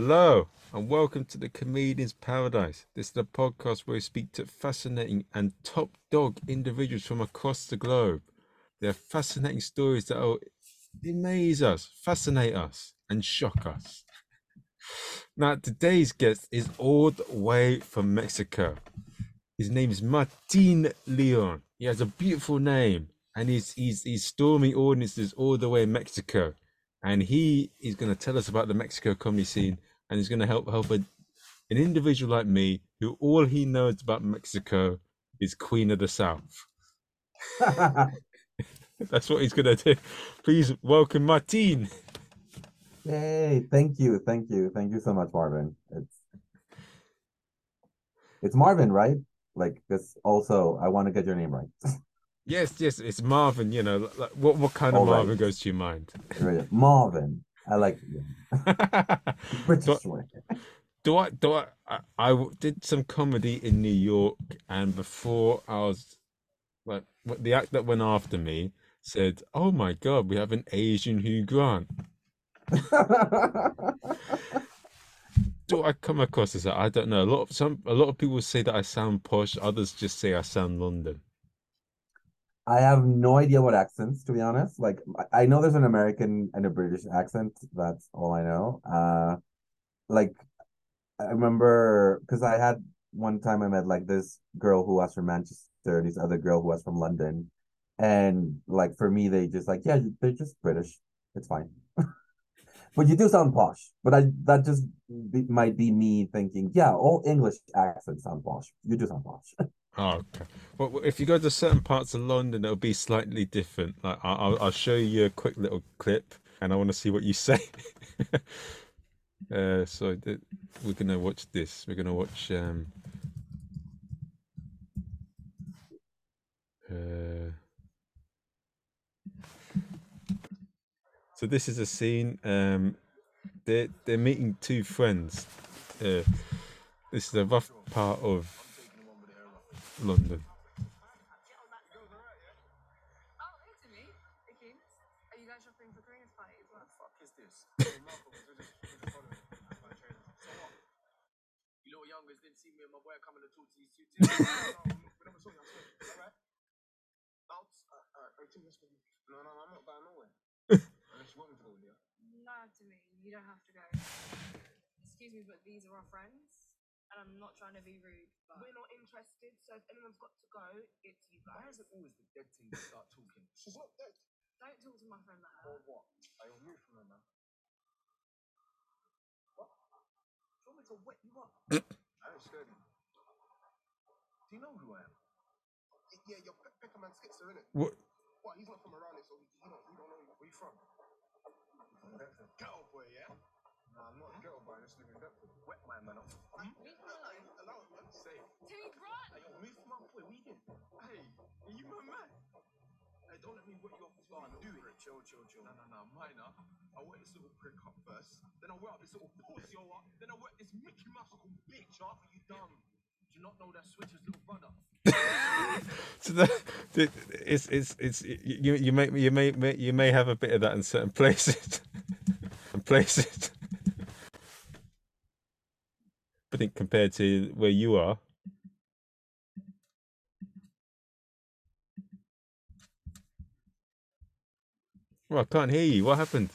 Hello, and welcome to the Comedian's Paradise. This is the podcast where we speak to fascinating and top dog individuals from across the globe. They're fascinating stories that will amaze us, fascinate us, and shock us. Now, today's guest is all the way from Mexico. His name is Martin Leon. He has a beautiful name, and he's he's he's storming audiences all the way in Mexico. And he is going to tell us about the Mexico comedy scene, and he's going to help help a, an individual like me who all he knows about Mexico is Queen of the South. That's what he's going to do. Please welcome Martin. Yay! Thank you, thank you, thank you so much, Marvin. It's it's Marvin, right? Like this. Also, I want to get your name right. Yes, yes, it's Marvin. You know, like, what what kind of All right. Marvin goes to your mind? Marvin. I like it. British way. do I do I, I I did some comedy in New York, and before I was like, the act that went after me said, "Oh my God, we have an Asian Hugh Grant." Do I come across as that? I don't know. A lot of some a lot of people say that I sound posh. Others just say I sound London. I have no idea what accents, to be honest. Like I know there's an American and a British accent. That's all I know. Uh, like I remember because I had one time I met like this girl who was from Manchester, this other girl who was from London, and like for me, they just like yeah, they're just British. It's fine. But you do sound posh. But I that just be, might be me thinking, yeah, all English accents sound posh. You do sound posh. Oh, okay. Well, if you go to certain parts of London, it'll be slightly different. Like I'll, I'll show you a quick little clip, and I want to see what you say. uh, so th- we're gonna watch this. We're gonna watch. Um, uh, so this is a scene. Um, they're they're meeting two friends. Uh, this is a rough part of London. Oh, hey Timmy. Hey Kings. Are you guys shopping for Korean's party as well? fuck is this? you little youngers didn't see me and my boy coming to talk to these two things. we never saw you, I swear. Alright? Bounce. Alright, alright, two minutes. No, no, no, I'm you me to with you. You don't have to go. Excuse me, but these are our friends, and I'm not trying to be rude, but We're not interested, so if anyone's got to go, it's you guys. Why is it always the dead team that start talking? She's not dead. don't talk to my friend like Or what? I remove from her now. What? Do you want me to wet you up? I ain't scared you. Do you know who I am? Yeah, you're Pe- Peckerman Skitzer, innit? What? What? He's not from around here, so he, he don't, he don't know you. Where you from? Ghetto boy, yeah? Nah, I'm not a ghetto boy. I just live in Deptford. Wet my man up. Leave me alone. Allow it, man. Say. Timmy, run! Hey, yo, move from my boy. What you doing? Hey, are you my man? Hey, don't let me wet you off as well. Do it. Chill, chill, chill. No, no, no. Minor. I wet this little prick up first. Then I wet up this little pussy up. Then I wet this Mickey Mouse little bitch up. You dumb. Do not know that Switcher's little brother? So the, it's it's it's you you may you may- you may have a bit of that in certain places, and places. I think compared to where you are, well, I can't hear you. What happened?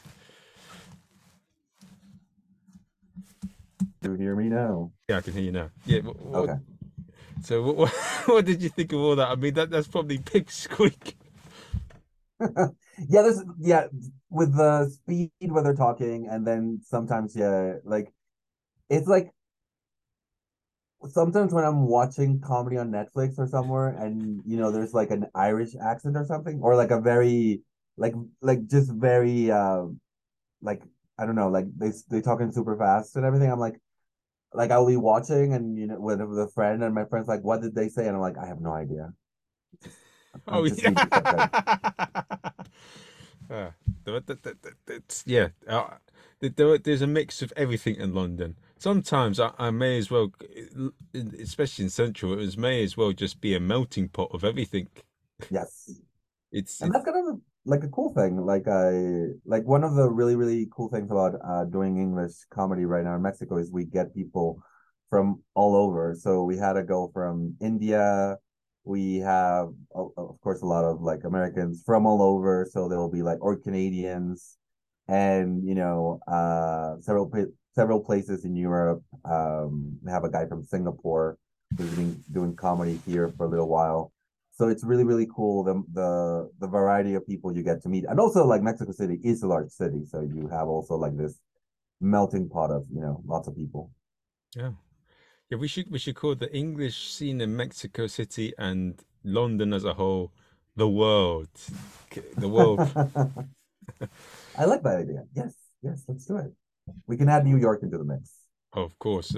You hear me now? Yeah, I can hear you now. Yeah. wh- What, Okay. So what, what what did you think of all that? I mean, that that's probably pig squeak. Yeah, this yeah, with the speed where they're talking, and then sometimes yeah, like it's like sometimes when I'm watching comedy on Netflix or somewhere, and you know, there's like an Irish accent or something, or like a very like like just very uh like I don't know, like they they talking super fast and everything. I'm like like I'll be watching and you know with with a friend and my friend's like, what did they say? And I'm like, I have no idea. I'm Oh yeah. it's- yeah. uh, there- there- there's a mix of everything in London. Sometimes I, I may as well, especially in Central, it may as well just be a melting pot of everything. Yes. It's, And that's kind of like a cool thing. Like I like one of the really really cool things about uh, doing English comedy right now in Mexico is we get people from all over. So we had a go from India. We have of course a lot of like Americans from all over. So there will be like or Canadians, and you know uh several several places in Europe. Um, have a guy from Singapore who's been doing comedy here for a little while so it's really really cool the the the variety of people you get to meet. And also like mexico city is a large city so you have also like this melting pot of you know lots of people. Yeah. Yeah we should we should call the english scene in mexico city and london as a whole the world. The world. I like that idea. Yes yes let's do it. We can add new york into the mix. Of course.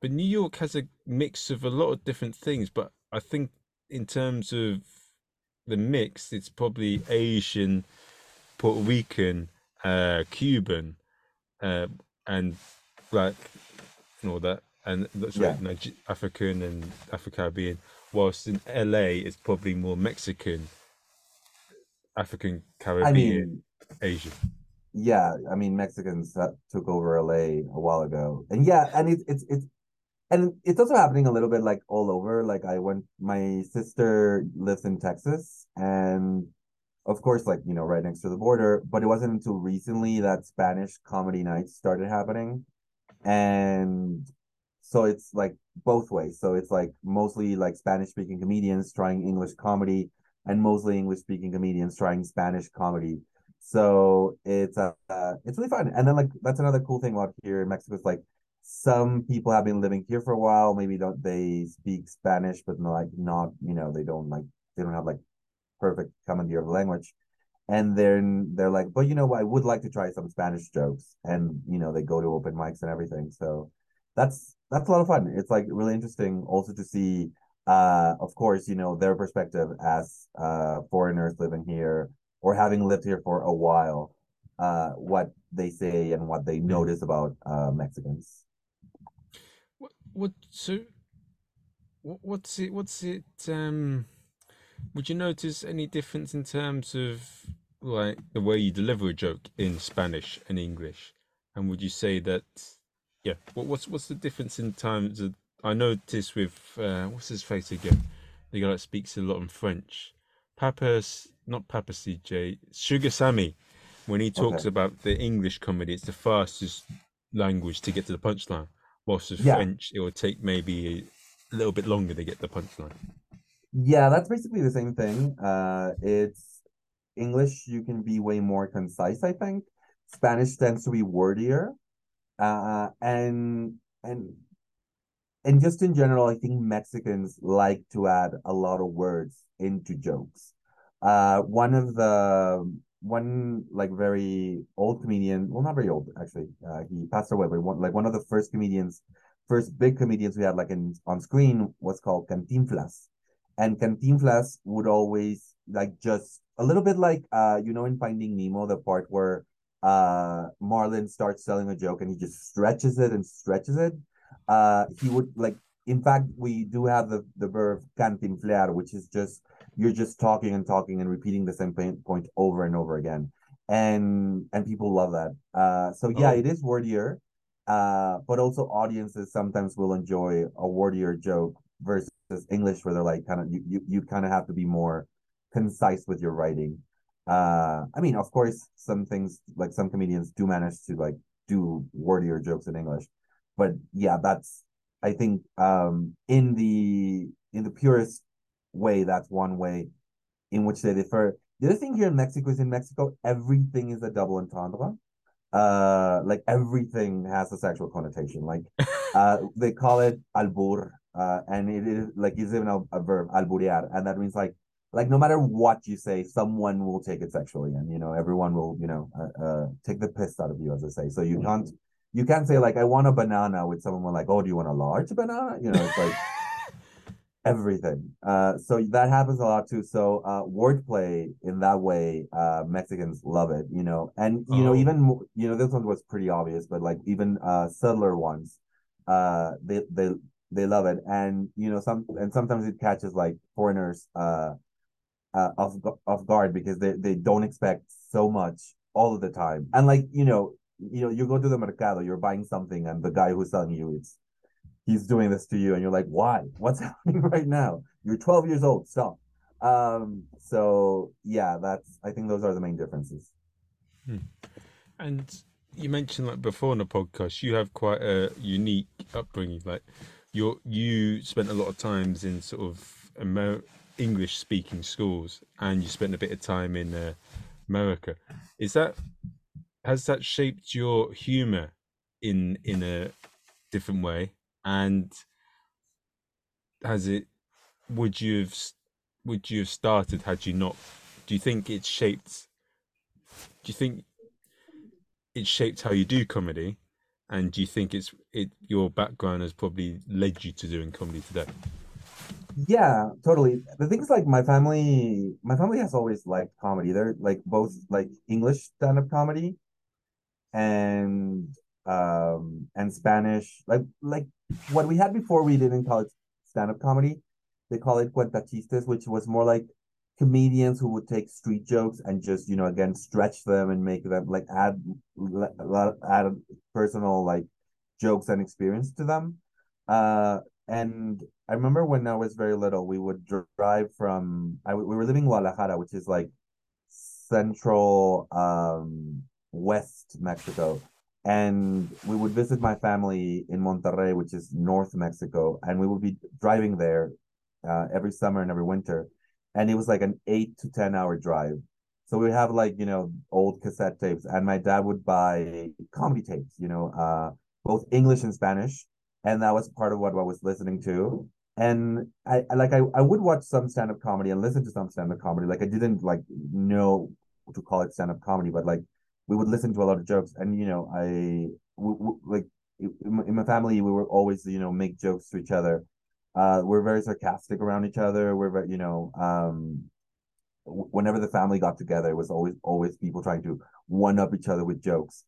But new york has a mix of a lot of different things but i think in terms of the mix, it's probably Asian, Puerto Rican, uh, Cuban, uh, and black, and all that, and that's yeah. right, African and Afro Caribbean. Whilst in LA, it's probably more Mexican, African Caribbean, I mean, Asian. Yeah, I mean Mexicans took over LA a while ago, and yeah, and it's it's it's and it's also happening a little bit like all over. Like I went, my sister lives in Texas, and of course, like you know, right next to the border. But it wasn't until recently that Spanish comedy nights started happening, and so it's like both ways. So it's like mostly like Spanish speaking comedians trying English comedy, and mostly English speaking comedians trying Spanish comedy. So it's uh, uh it's really fun. And then like that's another cool thing about here in Mexico is like some people have been living here for a while. Maybe don't they speak spanish but not like not you know they don't like they don't have like perfect commandeer of language. And then they're like but you know i would like to try some spanish jokes. And you know they go to open mics and everything. So that's that's a lot of fun. It's like really interesting also to see uh of course you know their perspective as uh foreigners living here or having lived here for a while uh what they say and what they notice about uh mexicans what so what, what's it what's it um would you notice any difference in terms of like the way you deliver a joke in spanish and english? And would you say that yeah what, what's what's the difference in terms of i noticed with uh what's his face again? The guy that speaks a lot in french. Papas not papa cj sugar sammy. When he talks okay. about the english comedy it's the fastest language to get to the punchline Whilst with yeah. French, it would take maybe a little bit longer to get the punchline. Yeah, that's basically the same thing. Uh, it's English. You can be way more concise. I think Spanish tends to be wordier, uh, and and and just in general, I think Mexicans like to add a lot of words into jokes. Uh, one of the one like very old comedian, well, not very old actually. Uh, he passed away, but one like one of the first comedians, first big comedians we had like in on screen was called Cantinflas, and Cantinflas would always like just a little bit like uh you know in Finding Nemo the part where uh Marlin starts telling a joke and he just stretches it and stretches it. Uh, he would like. In fact, we do have the the verb cantinflar, which is just you're just talking and talking and repeating the same point over and over again. And and people love that. Uh so yeah oh. it is wordier. Uh but also audiences sometimes will enjoy a wordier joke versus english where they're like kind of you you, you kind of have to be more concise with your writing. Uh i mean of course some things like some comedians do manage to like do wordier jokes in english. But yeah that's i think um in the in the purest way, that's one way in which they differ. The other thing here in Mexico is in Mexico, everything is a double entendre. Uh, like everything has a sexual connotation. Like, uh, they call it albur, uh, and it is like it's even a, a verb, alburear, and that means like, like no matter what you say, someone will take it sexually, and you know everyone will, you know, uh, uh take the piss out of you, as I say. So you can't, you can't say like I want a banana with someone like, oh, do you want a large banana? You know, it's like everything. Uh, so that happens a lot too. So uh, wordplay in that way, uh, Mexicans love it, you know, and you oh. know even you know this one was pretty obvious, but like even uh, subtler ones, uh, they they they love it, and you know some and sometimes it catches like foreigners uh uh, off off guard because they they don't expect so much all of the time. And like you know, you know, you go to the mercado, you're buying something, and the guy who's selling you it's he's doing this to you, and you're like, why? What's happening right now? You're 12 years old. Stop. Um. So yeah, that's I think those are the main differences. And you mentioned like before in the podcast, you have quite a unique upbringing. Like you you spent a lot of times in sort of Amer- English speaking schools, and you spent a bit of time in uh, America. Is that has that shaped your humor in in a different way? And has it? Would you have would you have started had you not? Do you think it's shaped? Do you think it shaped how you do comedy and do you think it's it your background has probably led you to doing comedy today Yeah, totally. The thing is, like, my family, my family has always liked comedy. They're like both like English stand-up comedy and um and Spanish. Like like what we had before we didn't call it stand-up comedy. They call it cuentachistes, which was more like comedians who would take street jokes and just, you know, again, stretch them and make them like add add personal like jokes and experience to them. Uh and I remember when I was very little, we would drive from I we were living in Guadalajara, which is like central um west Mexico. And we would visit my family in Monterrey, which is north Mexico, and we would be driving there uh, every summer and every winter. And it was like an eight to ten hour drive. So we have like, you know, old cassette tapes, and my dad would buy comedy tapes, you know, uh both English and Spanish and that was part of what I was listening to. And I I- like I, I would watch some stand-up comedy and listen to some stand-up comedy. Like I didn't like know to call it stand-up comedy, but like we would listen to a lot of jokes. And you know, I w- w- like in my, family we were always you know make jokes to each other. Uh, we're very sarcastic around each other. We're very you know um, whenever the family got together, it was always always people trying to one up each other with jokes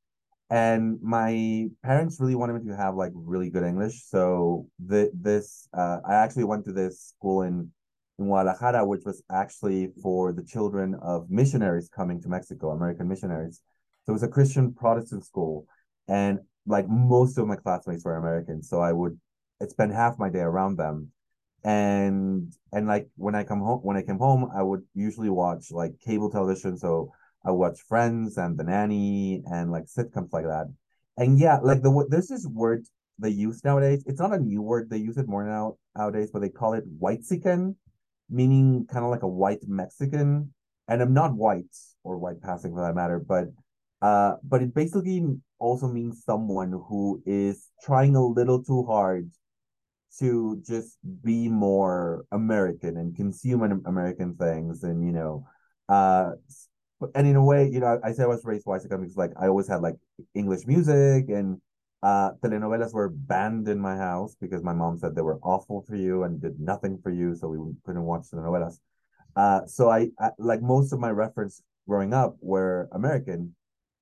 and my parents really wanted me to have like really good English. So the this uh, I actually went to this school in in Guadalajara, which was actually for the children of missionaries coming to Mexico, American missionaries. So it was a Christian Protestant school, and like most of my classmates were American, So I would spend half my day around them. And and like when I come home when I came home, I would usually watch like cable television. So I watch Friends and The Nanny and like sitcoms like that. And yeah, like the there's this word they use nowadays. It's not a new word. They use it more now nowadays, but they call it whitexican, meaning kind of like a white Mexican. And I'm not white or white passing for that matter, but uh, but it basically also means someone who is trying a little too hard to just be more American and consume an- American things and you know uh and in a way, you know, I, I say I was raised white because like I always had like English music and uh telenovelas were banned in my house because my mom said they were awful for you and did nothing for you, so we couldn't watch telenovelas. Uh, so I, I like most of my reference growing up were American,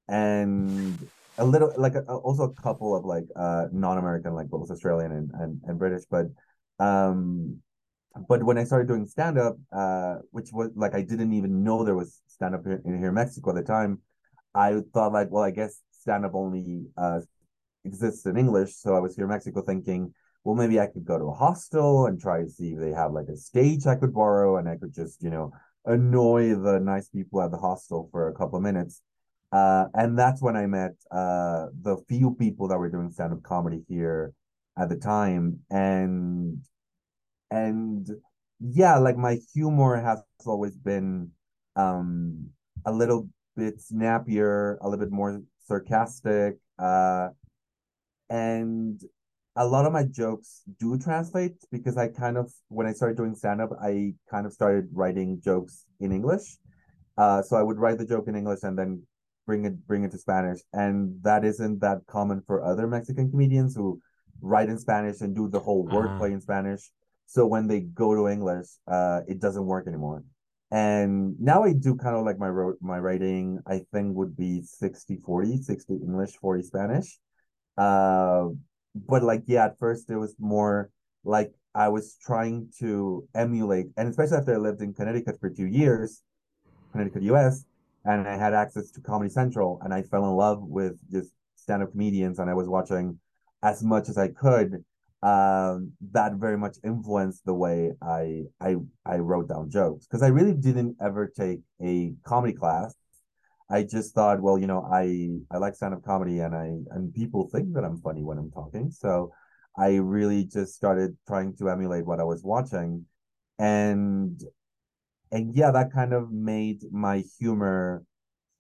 and a little like a, also a couple of like uh non-American, like both Australian and and, and British, but um but when I started doing stand up, uh, which was like I didn't even know there was stand up in, in here in Mexico at the time, I thought like, well, I guess stand up only uh exists in English. So I was here in Mexico thinking, well, maybe I could go to a hostel and try to see if they have like a stage I could borrow and I could just, you know, annoy the nice people at the hostel for a couple of minutes. Uh, and that's when I met uh the few people that were doing stand up comedy here at the time. And and yeah, like my humor has always been um a little bit snappier, a little bit more sarcastic, uh, and a lot of my jokes do translate because I kind of when I started doing stand up, I kind of started writing jokes in English. Uh, so I would write the joke in English and then bring it bring it to Spanish, and that isn't that common for other Mexican comedians who write in Spanish and do the whole Ah. wordplay in Spanish. So when they go to English, uh, it doesn't work anymore. And now I do kind of like my wrote my writing, I think would be 60 40, 60 English, 40 Spanish. Uh, but like yeah, at first it was more like I was trying to emulate, and especially after I lived in Connecticut for two years, Connecticut, US, and I had access to Comedy Central, and I fell in love with just stand-up comedians, and I was watching as much as I could. Um, that very much influenced the way I I I wrote down jokes because I really didn't ever take a comedy class. I just thought, well, you know, I I like stand-up comedy, and I and people think that I'm funny when I'm talking, so I really just started trying to emulate what I was watching, and and yeah, that kind of made my humor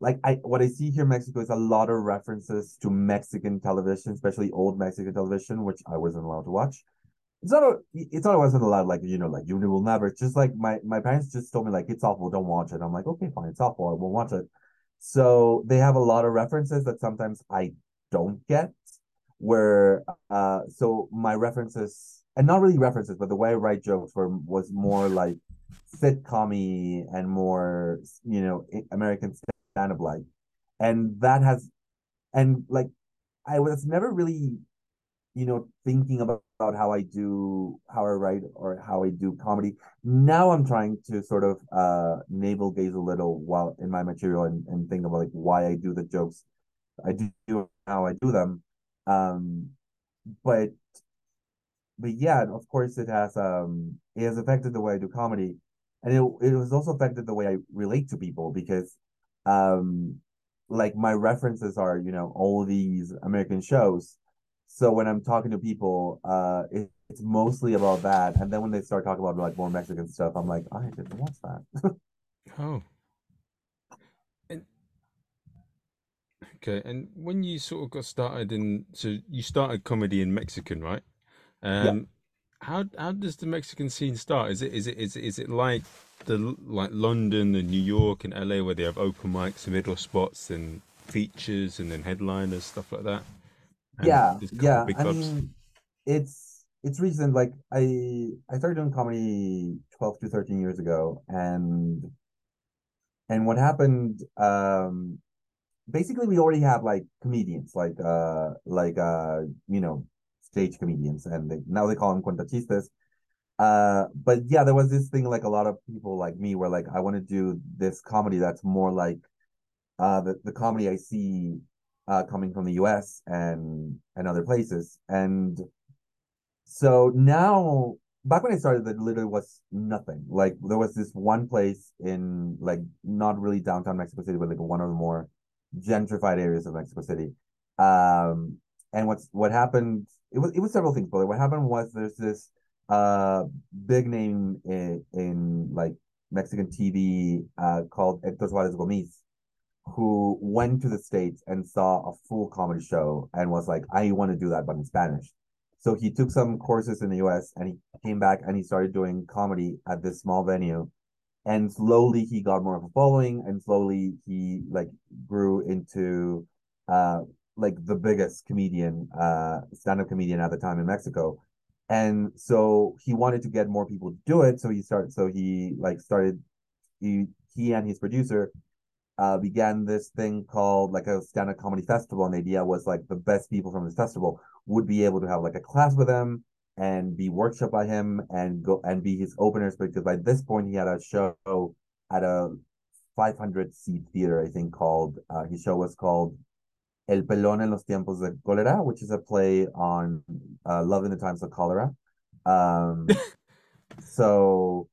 like I what I see here in Mexico is a lot of references to Mexican television, especially old Mexican television, which I wasn't allowed to watch. It's not a, it's not I wasn't allowed like you know like you will never. It's just like my my parents just told me like it's awful, don't watch it. I'm like okay fine, it's awful, I won't watch it. So they have a lot of references that sometimes I don't get. Where uh so my references and not really references, but the way I write jokes were was more like sitcom and more you know American stand up like. And that has, and like, I was never really, you know, thinking about, about how I do, how I write or how I do comedy. Now I'm trying to sort of uh navel gaze a little while in my material and, and think about like why I do the jokes I do how I do them. Um, but but yeah, of course it has um it has affected the way I do comedy, and it it was also affected the way I relate to people because um like my references are you know all these american shows. So when i'm talking to people uh it, it's mostly about that. And then when they start talking about like more mexican stuff i'm like i didn't watch that. Oh. And okay and when you sort of got started in so you started comedy in mexican right? Um yeah. How how does the mexican scene start is it is it is it, is it like the like London and New York and LA where they have open mics and middle spots and features and then headliners stuff like that. And yeah, yeah. I mean, it's it's recent. Like I I started doing comedy twelve to thirteen years ago, and and what happened? Um, basically, we already have like comedians, like uh like uh you know stage comedians, and they, now they call them cuentachistes uh but yeah there was this thing like a lot of people like me were like i want to do this comedy that's more like uh the, the comedy i see uh coming from the us and and other places. And so now back when i started there literally was nothing. Like there was this one place in like not really downtown mexico city but like one of the more gentrified areas of mexico city. Um and what's what happened it was it was several things but what happened was there's this uh big name in, in like Mexican TV uh called Hector Suarez Gomez, who went to the States and saw a full comedy show and was like, I want to do that, but in Spanish. So he took some courses in the US and he came back and he started doing comedy at this small venue. And slowly he got more of a following and slowly he like grew into uh like the biggest comedian, uh stand-up comedian at the time in Mexico. And so he wanted to get more people to do it. So he started so he like started he he and his producer uh began this thing called like a stand-up comedy festival. And the idea was like the best people from this festival would be able to have like a class with him and be workshop by him and go and be his openers. Because by this point he had a show at a 500 seat theater i think called uh, his show was called El Pelón en los tiempos de cólera, which is a play on uh, love in the times of cholera. Um, so,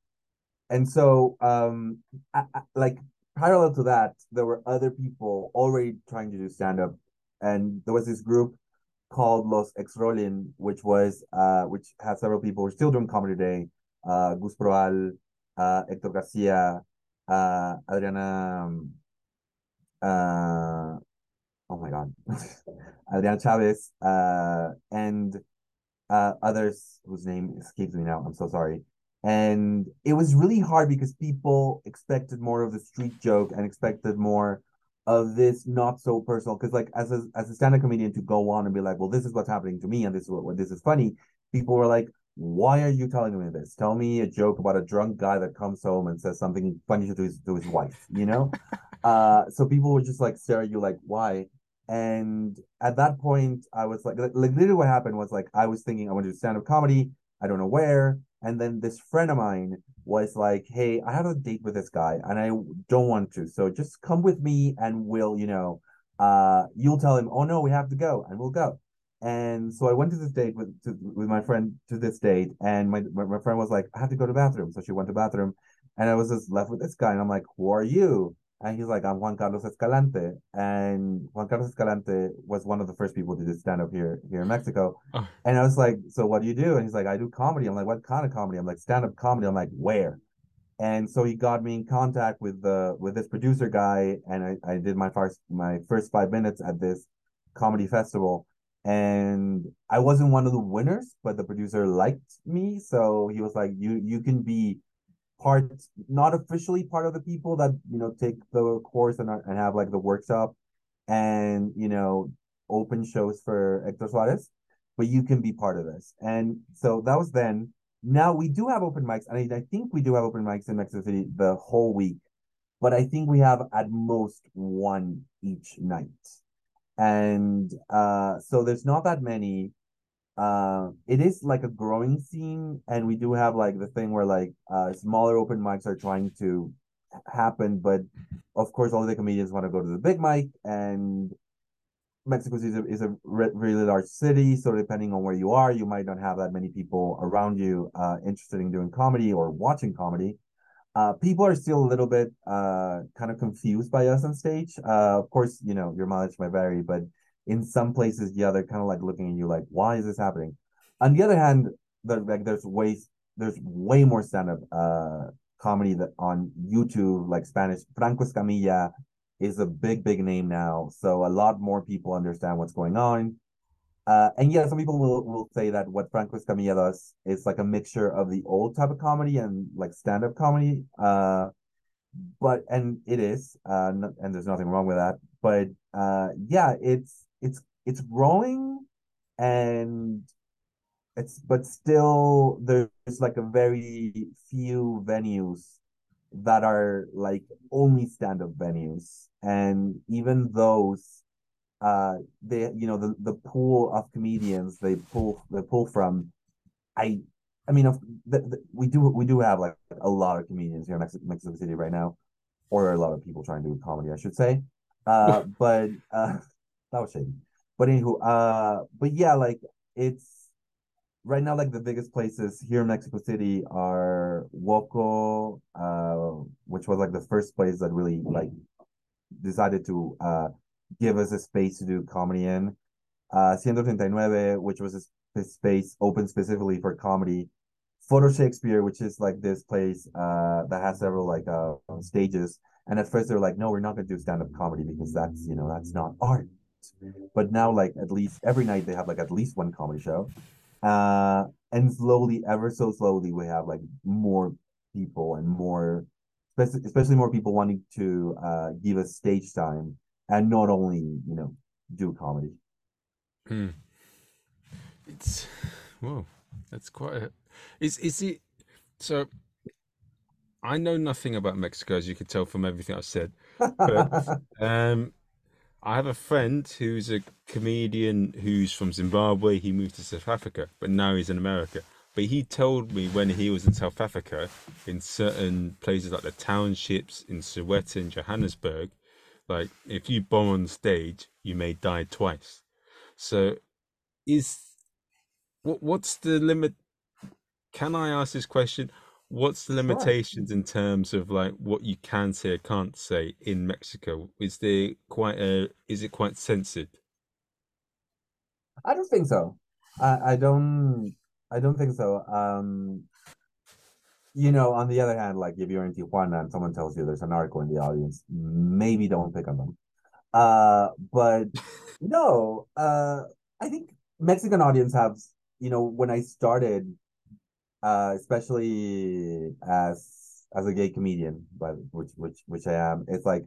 and so, um, I, I, like parallel to that, there were other people already trying to do stand up, and there was this group called Los Exrolin, which was uh, which had several people who are still doing comedy today. Uh, Gus Proal, uh, Hector Garcia, uh, Adriana. Um, uh, oh my god, Adriana Chavez, uh, and uh, others whose name escapes me now. I'm so sorry. And it was really hard because people expected more of the street joke and expected more of this not so personal. Because like as a as a stand-up comedian to go on and be like, well, this is what's happening to me and this is what, what this is funny. People were like, why are you telling me this? Tell me a joke about a drunk guy that comes home and says something funny to his to his wife, you know? uh so people were just like stare at you like, why? And at that point, I was like, like, literally what happened was like, I was thinking I want to do stand up comedy. I don't know where. And then this friend of mine was like, Hey, I have a date with this guy and I don't want to. So just come with me and we'll, you know, uh, you'll tell him, Oh no, we have to go and we'll go. And so I went to this date with to, with my friend to this date, and my, my my friend was like, I have to go to bathroom. So she went to bathroom, and I was just left with this guy, and I'm like, Who are you? And he's like, I'm Juan Carlos Escalante. And Juan Carlos Escalante was one of the first people to do stand up here here in Mexico. Oh. And I was like, So what do you do? And he's like, I do comedy. I'm like, What kind of comedy? I'm like, stand up comedy. I'm like, Where? And so he got me in contact with the with this producer guy, and I, I did my first my first five minutes at this comedy festival. And I wasn't one of the winners, but the producer liked me, so he was like, "You you can be part, not officially part of the people that you know take the course and and have like the workshop, and you know open shows for Hector Suarez, but you can be part of this." And so that was then. Now we do have open mics, and I, I think we do have open mics in Mexico City the whole week, but I think we have at most one each night and uh so there's not that many uh it is like a growing scene and we do have like the thing where like uh smaller open mics are trying to happen but of course all the comedians want to go to the big mic and mexico city is a, is a re- really large city so depending on where you are you might not have that many people around you uh interested in doing comedy or watching comedy uh, people are still a little bit uh, kind of confused by us on stage. Uh, of course, you know, your mileage might vary, but in some places, yeah, they're kind of like looking at you like, why is this happening? On the other hand, like there's ways there's way more stand-up uh, comedy that on YouTube, like Spanish. Franco Escamilla is a big, big name now, so a lot more people understand what's going on. Uh, and yeah, some people will, will say that what Franco Escamilla does is like a mixture of the old type of comedy and like stand-up comedy. Uh, but and it is, uh, and there's nothing wrong with that. But uh, yeah, it's it's it's growing, and it's but still there's like a very few venues that are like only stand-up venues, and even those uh they you know the the pool of comedians they pull they pull from i i mean the, the, we do we do have like a lot of comedians here in mexico, mexico city right now or a lot of people trying to do comedy i should say. Uh but uh that was shady but anywho uh but yeah like it's right now like the biggest places here in mexico city are woco uh which was like the first place that really like decided to uh give us a space to do comedy in. Uh, 139, which was a, space open specifically for comedy. Foro Shakespeare, which is like this place uh, that has several like uh, stages. And at first they were like, no, we're not to do stand up comedy because that's, you know, that's not art. But now, like, at least every night they have like at least one comedy show. Uh, and slowly, ever so slowly, we have like more people and more, especially, especially more people wanting to uh, give us stage time and not only you know do comedy. Hmm. It's whoa, that's quite. A, is is it? So, I know nothing about Mexico, as you can tell from everything I've said. But um, I have a friend who's a comedian who's from Zimbabwe. He moved to South Africa, but now he's in America. But he told me when he was in South Africa, in certain places like the townships in Soweto and Johannesburg, like if you bomb on stage, you may die twice. So, is what what's the limit? Can I ask this question? What's the limitations in terms of like what you can say or can't say in Mexico? Is there quite a is it quite censored? I don't think so. I, I don't I don't think so. Um you know, on the other hand, like if you're in Tijuana and someone tells you there's a narco in the audience, maybe don't pick on them. Uh but no, uh I think Mexican audience have, you know, when I started, uh, especially as as a gay comedian, but which which which I am, it's like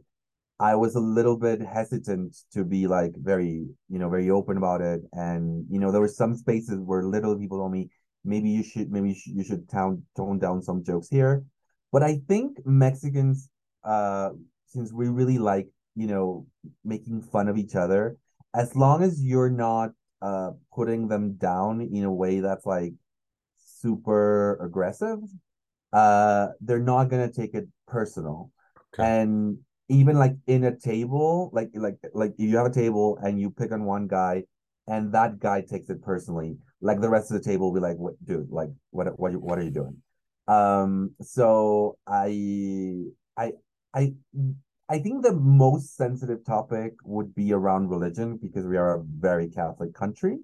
I was a little bit hesitant to be like very, you know, very open about it. And, you know, there were some spaces where little people told me, maybe you should, maybe you should, you should tone, tone down some jokes here. But I think Mexicans, uh, since we really like, you know, making fun of each other, as long as you're not uh putting them down in a way that's like super aggressive, uh, they're not gonna take it personal. Okay. And even like in a table, like like like if you have a table and you pick on one guy, and that guy takes it personally, like the rest of the table will be like, "What, dude? Like, what what what are you doing?" Um, so I I I I think the most sensitive topic would be around religion because we are a very Catholic country.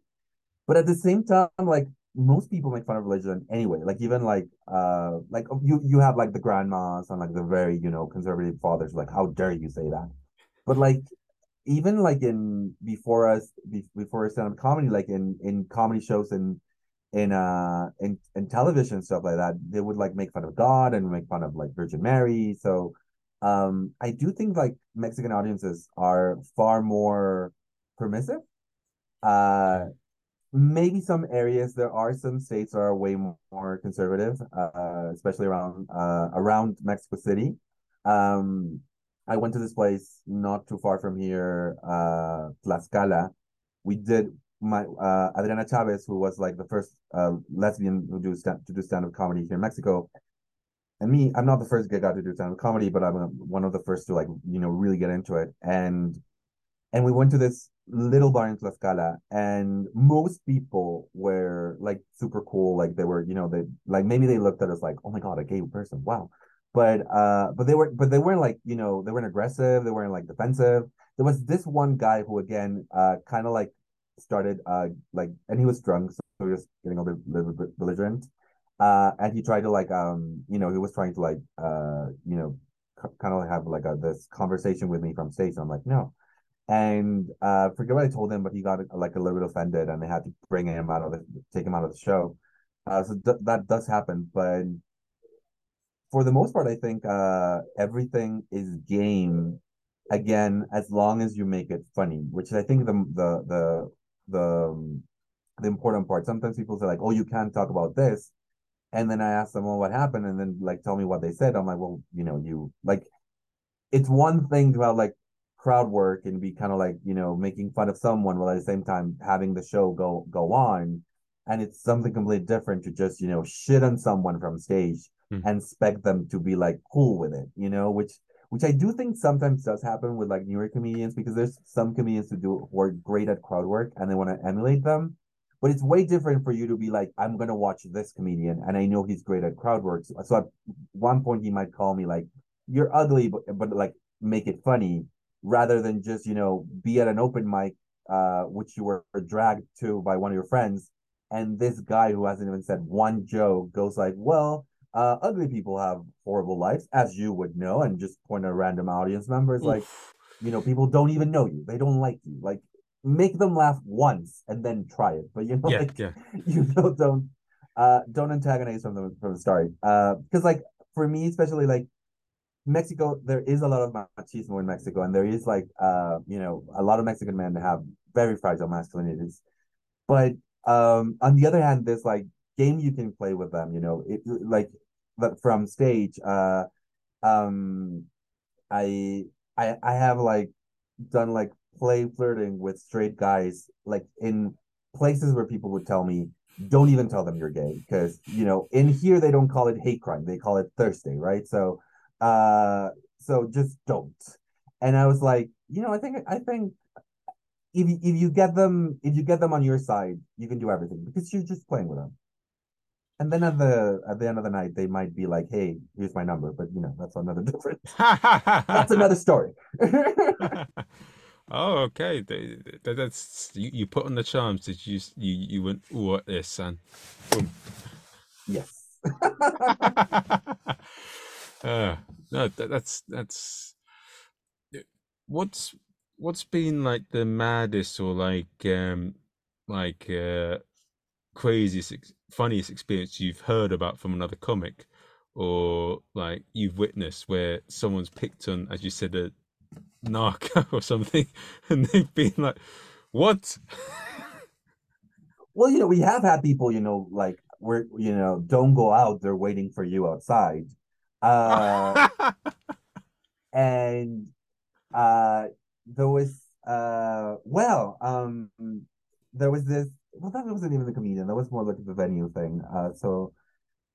But at the same time, like most people make fun of religion anyway. Like even like uh like you you have like the grandmas and like the very, you know, conservative fathers, like, how dare you say that? But like even like in before us be, before stand-up comedy, like in in comedy shows and in uh in in television stuff like that, they would like make fun of God and make fun of like Virgin Mary. So um I do think like Mexican audiences are far more permissive. Uh maybe some areas there are some states that are way more conservative, uh especially around uh around Mexico City. Um I went to this place not too far from here, uh Tlaxcala. We did my uh Adriana Chavez, who was like the first uh lesbian who do stand to do stand-up comedy here in Mexico. And me, I'm not the first guy to do stand-up comedy, but I'm uh, one of the first to like, you know, really get into it. And and we went to this little bar in Tlaxcala, and most people were like super cool. Like they were, you know, they like maybe they looked at us like, oh my god, a gay person, wow. But uh, but they were, but they weren't like, you know, they weren't aggressive. They weren't like defensive. There was this one guy who again, uh, kind of like started uh like, and he was drunk, so he was getting a little bit belligerent. Uh, and he tried to like, um, you know, he was trying to like, uh, you know, kind of have like a this conversation with me from stage. I'm like, no and uh forget what I told him, but he got like a little bit offended, and they had to bring him out of the take him out of the show. Uh, so th- that does happen, but for the most part, I think uh everything is game. Again, as long as you make it funny, which I think the the the the um, the important part. Sometimes people say like, "Oh, you can't talk about this," and then I ask them, "Well, what happened?" And then like tell me what they said. I'm like, "Well, you know, you like." It's one thing to have like crowd work and be kind of like you know making fun of someone while at the same time having the show go go on. And it's something completely different to just you know shit on someone from stage Mm. and expect them to be like cool with it you know which which i do think sometimes does happen with like newer comedians because there's some comedians who do who are great at crowd work and they want to emulate them. But it's way different for you to be like i'm gonna watch this comedian and i know he's great at crowd work. So, so at one point he might call me like you're ugly but, but like make it funny rather than just you know be at an open mic uh which you were dragged to by one of your friends and this guy who hasn't even said one joke goes like well uh ugly people have horrible lives as you would know and just point at random audience members like you know people don't even know you. They don't like you. Like make them laugh once and then try it. But you know yeah, like yeah. you know don't uh don't antagonize from the from the start. Uh because like for me especially like Mexico, there is a lot of machismo in Mexico, and there is like uh, you know, a lot of Mexican men have very fragile masculinities. But um, on the other hand, there's like game you can play with them, you know, it like from stage. Uh, um, I I I have like done like play flirting with straight guys, like in places where people would tell me, don't even tell them you're gay, because you know, in here they don't call it hate crime, they call it Thursday, right? So uh, so just don't. And I was like, you know, I think I think if you, if you get them if you get them on your side, you can do everything because you're just playing with them. And then at the at the end of the night, they might be like, "Hey, here's my number," but you know, that's another different. That's another story. oh, okay. Th- th- That's you, you put on the charms. Did you you you went oh at this son? Boom. yes. Uh, no, that, that's that's what's what's been like the maddest or like um like uh craziest funniest experience you've heard about from another comic or like you've witnessed where someone's picked on as you said a narco or something and they've been like what Well, you know, we have had people, you know, like we're, you know, don't go out. They're waiting for you outside. Uh, and uh there was uh well um there was this well that was wasn't even the comedian. That was more like the venue thing. Uh, so,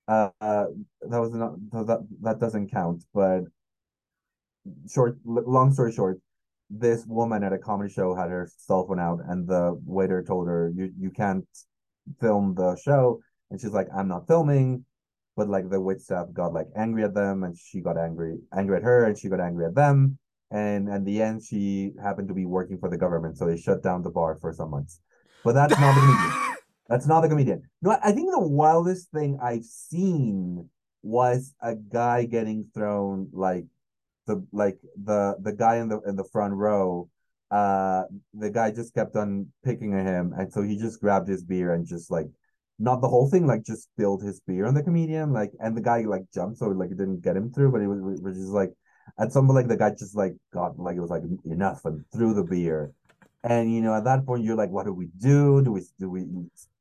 uh, uh that was not that that doesn't count. But short, long story short, this woman at a comedy show had her cell phone out, and the waiter told her, "You you can't film the show," and she's like, "I'm not filming." But like the wait staff got like angry at them, and she got angry angry at her, and she got angry at them. And at the end, she happened to be working for the government, so they shut down the bar for some months. But that's not the comedian. That's not the comedian. No, I think the wildest thing I've seen was a guy getting thrown like the like the the guy in the in the front row. Uh, the guy just kept on picking at him, and so he just grabbed his beer and just like not the whole thing, like just spilled his beer on the comedian, like, and the guy like jumped, so like it didn't get him through, but it was, it was just like at some point, like the guy just like got like it was like enough and threw the beer, and you know at that point you're like, what do we do? Do we do we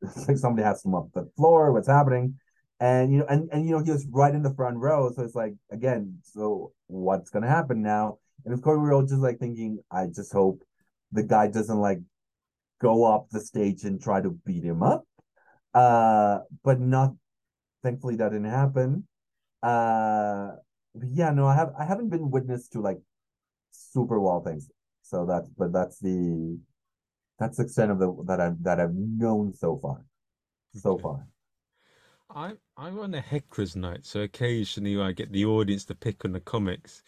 like somebody has to mop the floor? What's happening? And you know, and and you know he was right in the front row, so it's like again, so what's gonna happen now? And of course we're all just like thinking, I just hope the guy doesn't like go up the stage and try to beat him up uh, but not. Thankfully, that didn't happen. Uh, yeah, no, I have I haven't been witness to like super wild things. So that's but that's the that's the extent of the that I've that I've known so far. So Okay. far. I I run a heckler's night, so occasionally I get the audience to pick on the comics,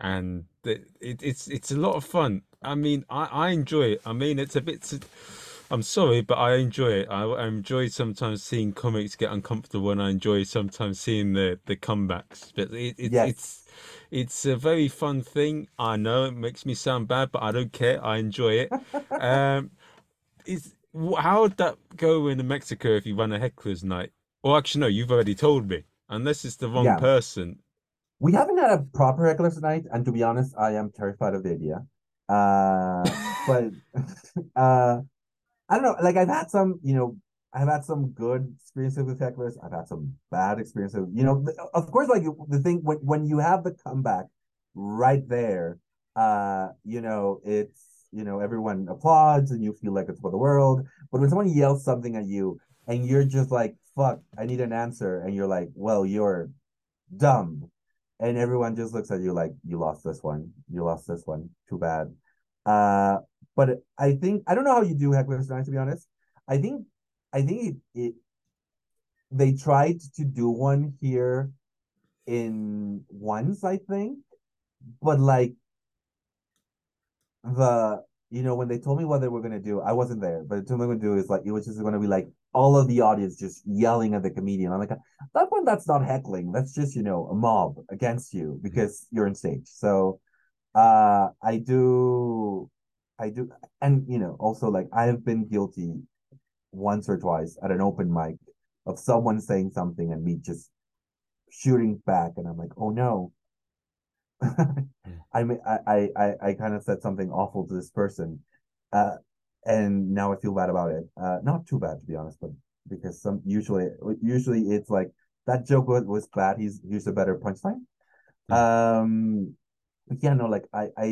and the, it, it's it's a lot of fun. I mean, I, I enjoy it. I mean, it's a bit. I'm sorry, but I enjoy it. I, I enjoy sometimes seeing comics get uncomfortable, and I enjoy sometimes seeing the the comebacks. But it, it, Yes. it's it's a very fun thing. I know it makes me sound bad, but I don't care. I enjoy it. Um, is how would that go in Mexico if you run a heckler's night? Or actually, no, you've already told me. Unless it's the wrong Yeah. person. We haven't had a proper heckler's night, and to be honest, I am terrified of the idea. Uh, but uh, I don't know. Like I've had some, you know, I've had some good experiences with hecklers. I've had some bad experiences. You know, of course, like the thing when when you have the comeback right there, uh, you know, it's you know everyone applauds and you feel like it's for the world. But when someone yells something at you and you're just like, "Fuck, I need an answer," and you're like, "Well, you're dumb," and everyone just looks at you like, "You lost this one. You lost this one. Too bad." Uh, but I think I don't know how you do hecklers tonight, to be honest. I think I think it, it they tried to do one here in once, I think, but like the you know when they told me what they were gonna do, I wasn't there, but the told me what to do is like it was just gonna be like all of the audience just yelling at the comedian. I'm like, that one that's not heckling, that's just you know a mob against you because you're on stage. So uh I do I do and you know also like I have been guilty once or twice at an open mic of someone saying something and me just shooting back and I'm like, oh no. I mean I I I, I kind of said something awful to this person. Uh and now I feel bad about it. Uh not too bad to be honest, but because some usually usually it's like that joke was, was bad, he's here's a better punchline. Um yeah, no, like I I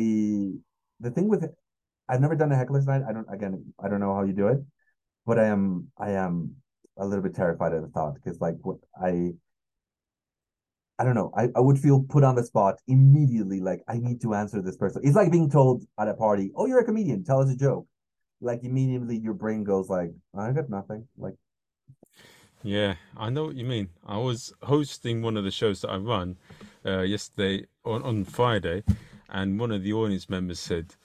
the thing with it, I've never done a heckler's night. I don't again I don't know how you do it, but I am I am a little bit terrified at the thought because like what I I don't know. I, I would feel put on the spot immediately, like I need to answer this person. It's like being told at a party, Oh, you're a comedian, tell us a joke. Like immediately your brain goes like, I got nothing. Like Yeah, I know what you mean. I was hosting one of the shows that I run uh, yesterday on, on Friday, and one of the audience members said,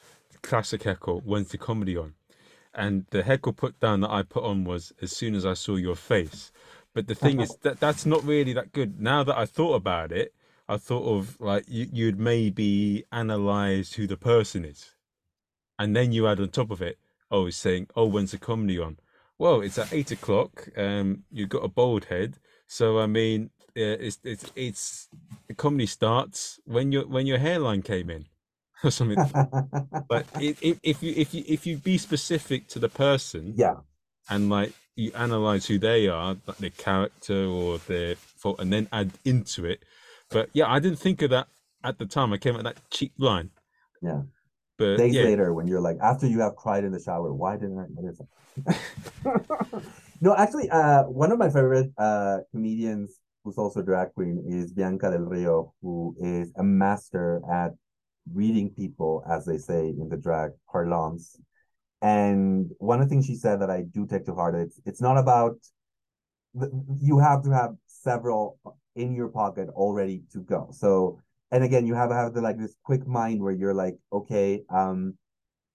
Classic heckle, when's the comedy on? And the heckle put down that I put on was as soon as I saw your face. But the thing is that that's not really that good. Now that I thought about it, I thought of like you, you'd maybe analyze who the person is. And then you add on top of it, oh, it's saying, oh, when's the comedy on? Well, it's at eight o'clock. Um, you've got a bald head, so I mean, uh, it's it's it's the comedy starts when your when your hairline came in, or something. But if you if you if you be specific to the person, yeah. and like you analyze who they are, like their character or their fault, and then add into it. But yeah, I didn't think of that at the time. I came at that cheap line. Yeah. But Days yeah, later when you're like after you have cried in the shower, why didn't I notice? No, actually, uh, one of my favorite uh comedians who's also drag queen is Bianca Del Rio, who is a master at reading people, as they say in the drag parlance. And one of the things she said that I do take to heart, it's it's not about you have to have several in your pocket all ready to go. So, and again, you have to have the like this quick mind where you're like, okay, um,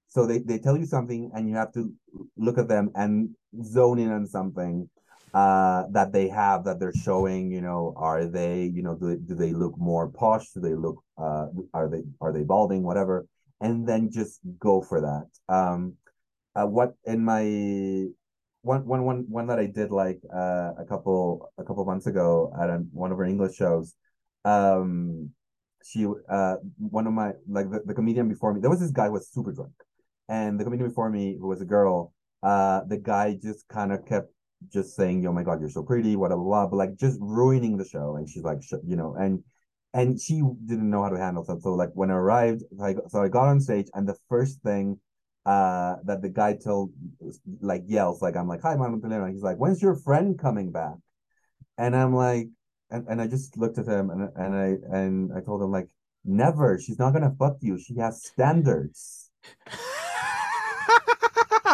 so they, they tell you something and you have to look at them and zone in on something uh that they have that they're showing you know are they you know do, do they look more posh do they look uh are they are they balding whatever and then just go for that um uh, what in my one one one one that I did like uh, a couple a couple months ago at a, one of our English shows. Um, she uh one of my like the, the comedian before me. There was this guy who was super drunk, and the comedian before me who was a girl. Uh, the guy just kind of kept just saying, "Oh my god, you're so pretty," blah blah blah, but like just ruining the show. And she's like, you know, and and she didn't know how to handle stuff. So like when I arrived, I, so I got on stage, and the first thing uh that the guy told like yells like I'm like hi Montelena he's like when's your friend coming back? And I'm like and, and I just looked at him and and I and I told him like never. She's not gonna fuck you. She has standards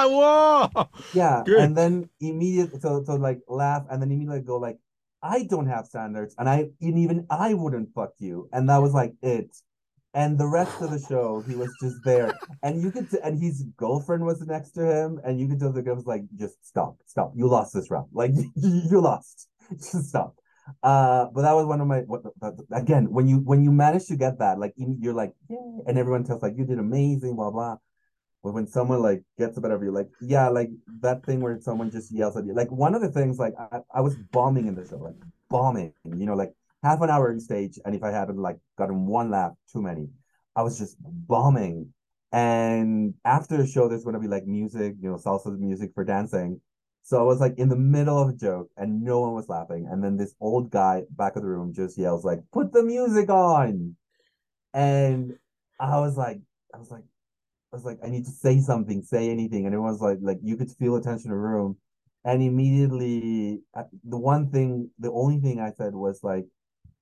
Whoa! yeah Good. and then immediately so so like laugh and then immediately go like I don't have standards and I and even I wouldn't fuck you and that was like it. And the rest of the show he was just there. And you could t- and his girlfriend was next to him and you could tell the girl was like just stop stop. You lost this round. Like you lost. Just stop. Uh but that was one of my what, again when you when you manage to get that like you're like yeah and everyone tells like you did amazing blah blah but when someone like gets a bit of you like yeah like that thing where someone just yells at you like one of the things like i, I was bombing in the show like bombing you know like half an hour on stage, and if I hadn't like gotten one laugh too many, I was just bombing. And after the show, there's gonna be like music, you know, salsa music for dancing. So I was like in the middle of a joke and no one was laughing. And then this old guy back of the room just yells like, put the music on. And I was like, I was like, I was like, I need to say something, say anything. And it was like, like you could feel attention in the room. And immediately the one thing, the only thing I said was like,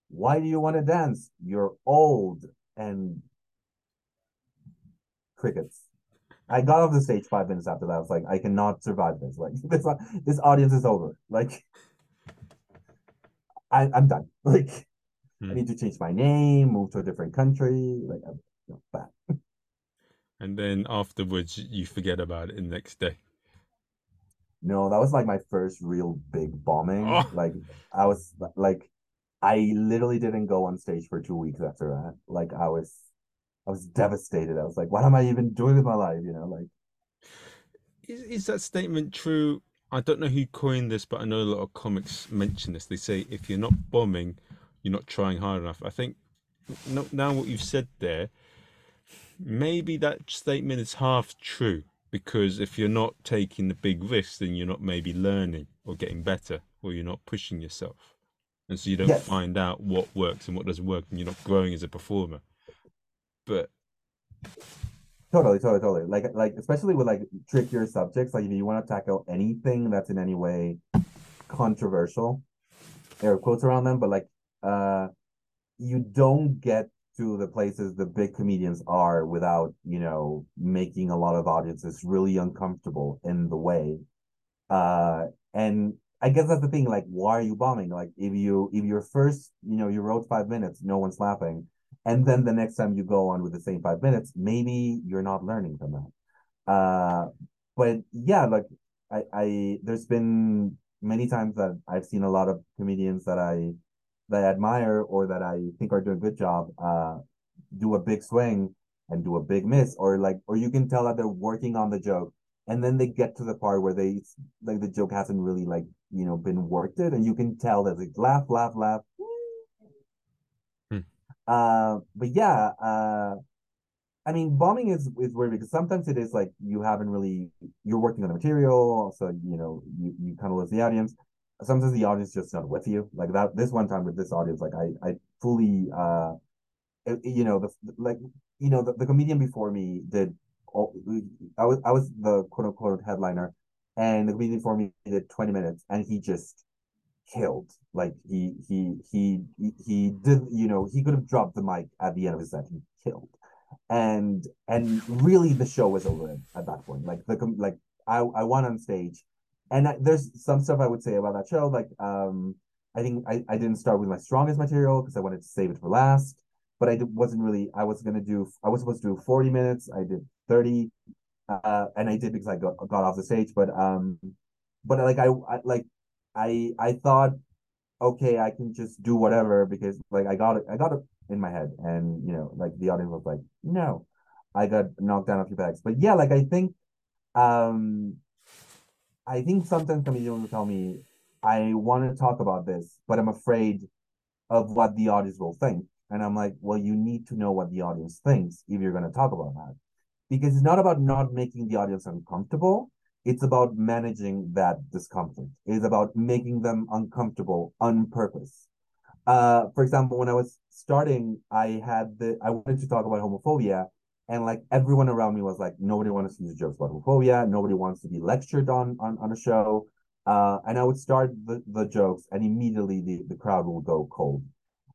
why do you want to dance? You're old and crickets. I got off the stage five minutes after that. I was like, I cannot survive this. Like this, this audience is over. Like, I, I'm done. Like, hmm. I need to change my name, move to a different country. Like, I'm you know, And then afterwards, you forget about it the next day. No, that was like my first real big bombing. Oh. Like, I was like, I literally didn't go on stage for two weeks after that. Like I was I was devastated. I was like, what am I even doing with my life? You know, like is, is that statement true? I don't know who coined this, but I know a lot of comics mention this. They say if you're not bombing, you're not trying hard enough. I think now what you've said there, maybe that statement is half true because if you're not taking the big risks, then you're not maybe learning or getting better, or you're not pushing yourself and so you don't yes. find out what works and what doesn't work, and you're not growing as a performer. But totally, totally, totally. Like, like especially with like trickier subjects, like if you want to tackle anything that's in any way controversial, there are quotes around them, but like, uh, you don't get to the places the big comedians are without you know making a lot of audiences really uncomfortable in the way uh and I guess that's the thing. Like, why are you bombing? Like, if you if you're first, you know, you wrote five minutes, no one's laughing, and then the next time you go on with the same five minutes, maybe you're not learning from that. Uh, but yeah, like I I there's been many times that I've seen a lot of comedians that I that I admire or that I think are doing a good job uh do a big swing and do a big miss or like or you can tell that they're working on the joke and then they get to the part where they like the joke hasn't really like you know been worked it and you can tell that they laugh, laugh laugh hmm. uh but yeah uh I mean, bombing is is weird because sometimes it is like you haven't really you're working on the material, so you know you, you kind of lose the audience. Sometimes the audience just not with you. Like that this one time with this audience, like I I fully uh you know the like you know the, the comedian before me did all, I was I was the quote unquote headliner, and the comedian before me did 20 minutes and he just killed. Like he he he he, he did you know he could have dropped the mic at the end of his set he killed. And and really the show was over at that point. Like the like i i went on stage and I, there's some stuff i would say about that show like um i think i, I didn't start with my strongest material because i wanted to save it for last but i wasn't really i was gonna do i was supposed to do 40 minutes i did 30 uh and i did because i got, got off the stage but um but like I, I like i i thought okay i can just do whatever because like i got it i got it in my head and you know like the audience was like no i got knocked down a few pegs but yeah like i think um i think sometimes comedians will tell me i want to talk about this but i'm afraid of what the audience will think. And i'm like well you need to know what the audience thinks if you're going to talk about that. Because it's not about not making the audience uncomfortable it's about managing that discomfort. It's about making them uncomfortable on purpose. Uh for example when i was starting i had the i wanted to talk about homophobia and like everyone around me was like nobody wants to use jokes about homophobia nobody wants to be lectured on on, on a show uh and i would start the, the jokes and immediately the, the crowd will go cold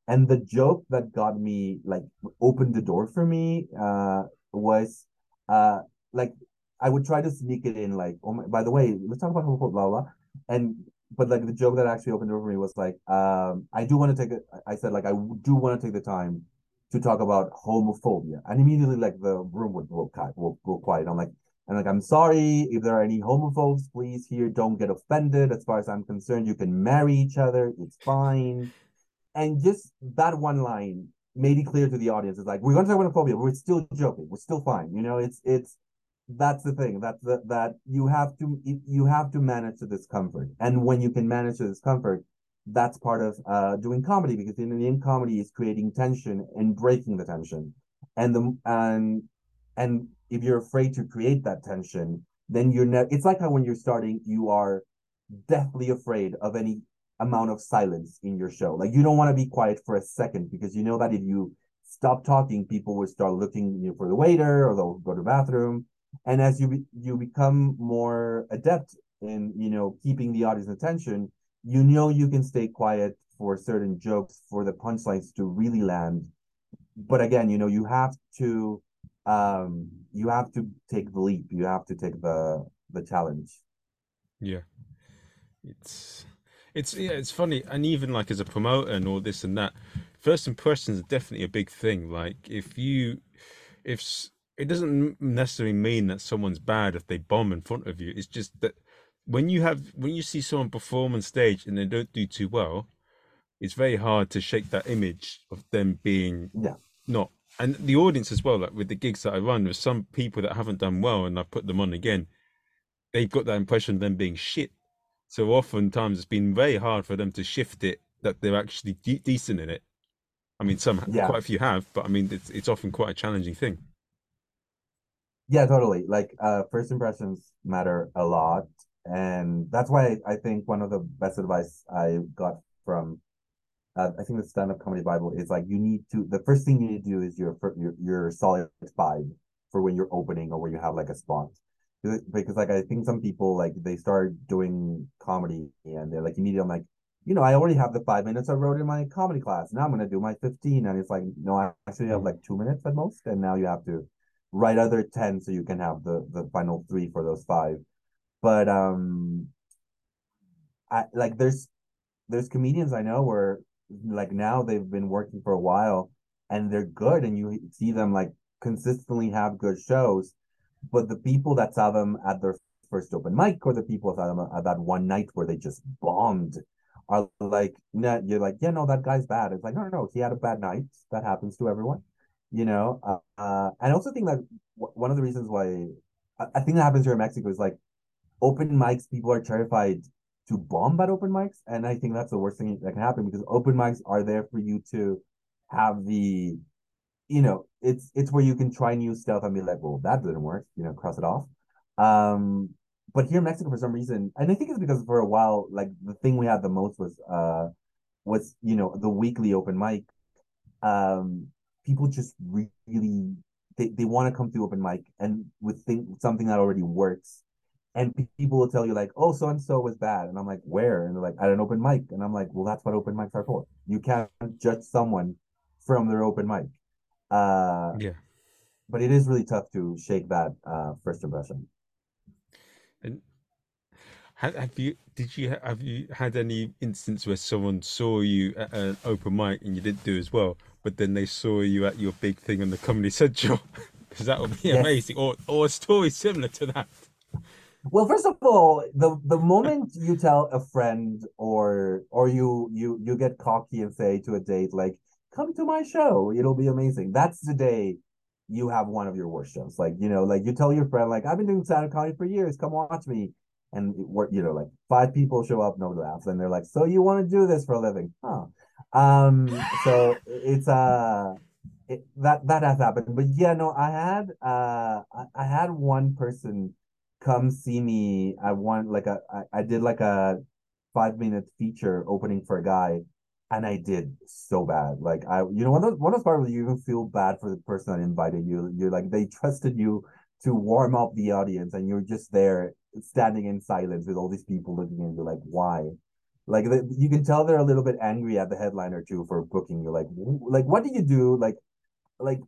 and the joke that got me like opened the door for me uh was uh like I would try to sneak it in, like, oh my, by the way, let's talk about homophobia, blah, blah. And, but like the joke that actually opened the door for me was like, um, I do want to take it. I said, like, I do want to take the time to talk about homophobia. And immediately, like, the room would go quiet. Will go quiet. I'm like, and like, I'm sorry if there are any homophobes, please here, don't get offended. As far as I'm concerned, you can marry each other. It's fine. And just that one line made it clear to the audience. It's like, we're going to talk about homophobia, we're still joking. We're still fine. You know, it's, it's, that's the thing that's the, that you have to you have to manage the discomfort and when you can manage the discomfort that's part of uh doing comedy because in end comedy is creating tension and breaking the tension. And the and and if you're afraid to create that tension then you're ne- it's like how when you're starting you are deathly afraid of any amount of silence in your show. Like you don't want to be quiet for a second because you know that if you stop talking people will start looking you know, for the waiter or they'll go to the bathroom. And as you be, you become more adept in you know keeping the audience attention you know you can stay quiet for certain jokes for the punchlines to really land. But again you know you have to um you have to take the leap. You have to take the the challenge. Yeah. It's it's yeah it's funny. And even like as a promoter and all this and that first impressions are definitely a big thing. Like if you if it doesn't necessarily mean that someone's bad if they bomb in front of you. It's just that when you have when you see someone perform on stage and they don't do too well, it's very hard to shake that image of them being yeah. not. And the audience as well, like with the gigs that I run, with some people that haven't done well and i've put them on again. They've got that impression of them being shit. So oftentimes it's been very hard for them to shift it that they're actually de- decent in it. I mean, some yeah. quite a few have, but I mean, it's it's often quite a challenging thing. Yeah, totally. Like uh first impressions matter a lot. And that's why I think one of the best advice I got from uh, I think the stand-up comedy Bible is like you need to the first thing you need to do is your your your solid five for when you're opening or when you have like a spot. Because like I think some people like they start doing comedy and they're like immediately I'm like, you know, I already have the five minutes I wrote in my comedy class. Now I'm gonna do my 15. And it's like, no, I actually have like two minutes at most, and now you have to write other 10 so you can have the the final three for those five but um i like there's there's comedians i know where like now they've been working for a while and they're good and you see them like consistently have good shows but the people that saw them at their first open mic or the people that saw them at that one night where they just bombed are like nah, you're like yeah no that guy's bad. It's like no no no he had a bad night. That happens to everyone you know uh, uh, i also think that w- one of the reasons why I, I, think that happens here in mexico is like open mics people are terrified to bomb at open mics and i think that's the worst thing that can happen because open mics are there for you to have the you know it's it's where you can try new stuff and be like well that didn't work you know cross it off. Um but here in mexico for some reason and i think it's because for a while like the thing we had the most was uh was you know the weekly open mic. Um people just really they, they want to come to open mic and with think something that already works and people will tell you like, "Oh, so and so was bad," and I'm like, "Where?" And they're like, "At an open mic," and I'm like, "Well, that's what open mics are for. You can't judge someone from their open mic." Uh, Yeah. but it is really tough to shake that uh first impression. And have, have you did you have you had any instance where someone saw you at an open mic and you didn't do as well, but then they saw you at your big thing on the Comedy Central? Because that would be Yes. amazing, or or a story similar to that. Well, first of all, the the moment you tell a friend or or you you you get cocky and say to a date like, "Come to my show, it'll be amazing." That's the day you have one of your worst shows. Like, you know, like you tell your friend like, "I've been doing stand-up comedy for years, come watch me." And you know, like five people show up, no laughs, and they're like, "So you want to do this for a living?" Huh. Um, so it's uh it, that that has happened. But yeah, no, I had uh I, I had one person come see me. I want like a I, I did like a five minute feature opening for a guy, and I did so bad. Like I, you know, one of those one of those parts where you even feel bad for the person that invited you. You're like they trusted you to warm up the audience, and you're just there standing in silence with all these people looking at you like, why? Like the, you can tell they're a little bit angry at the headliner too for booking you. Like, like what did you do? Like, like,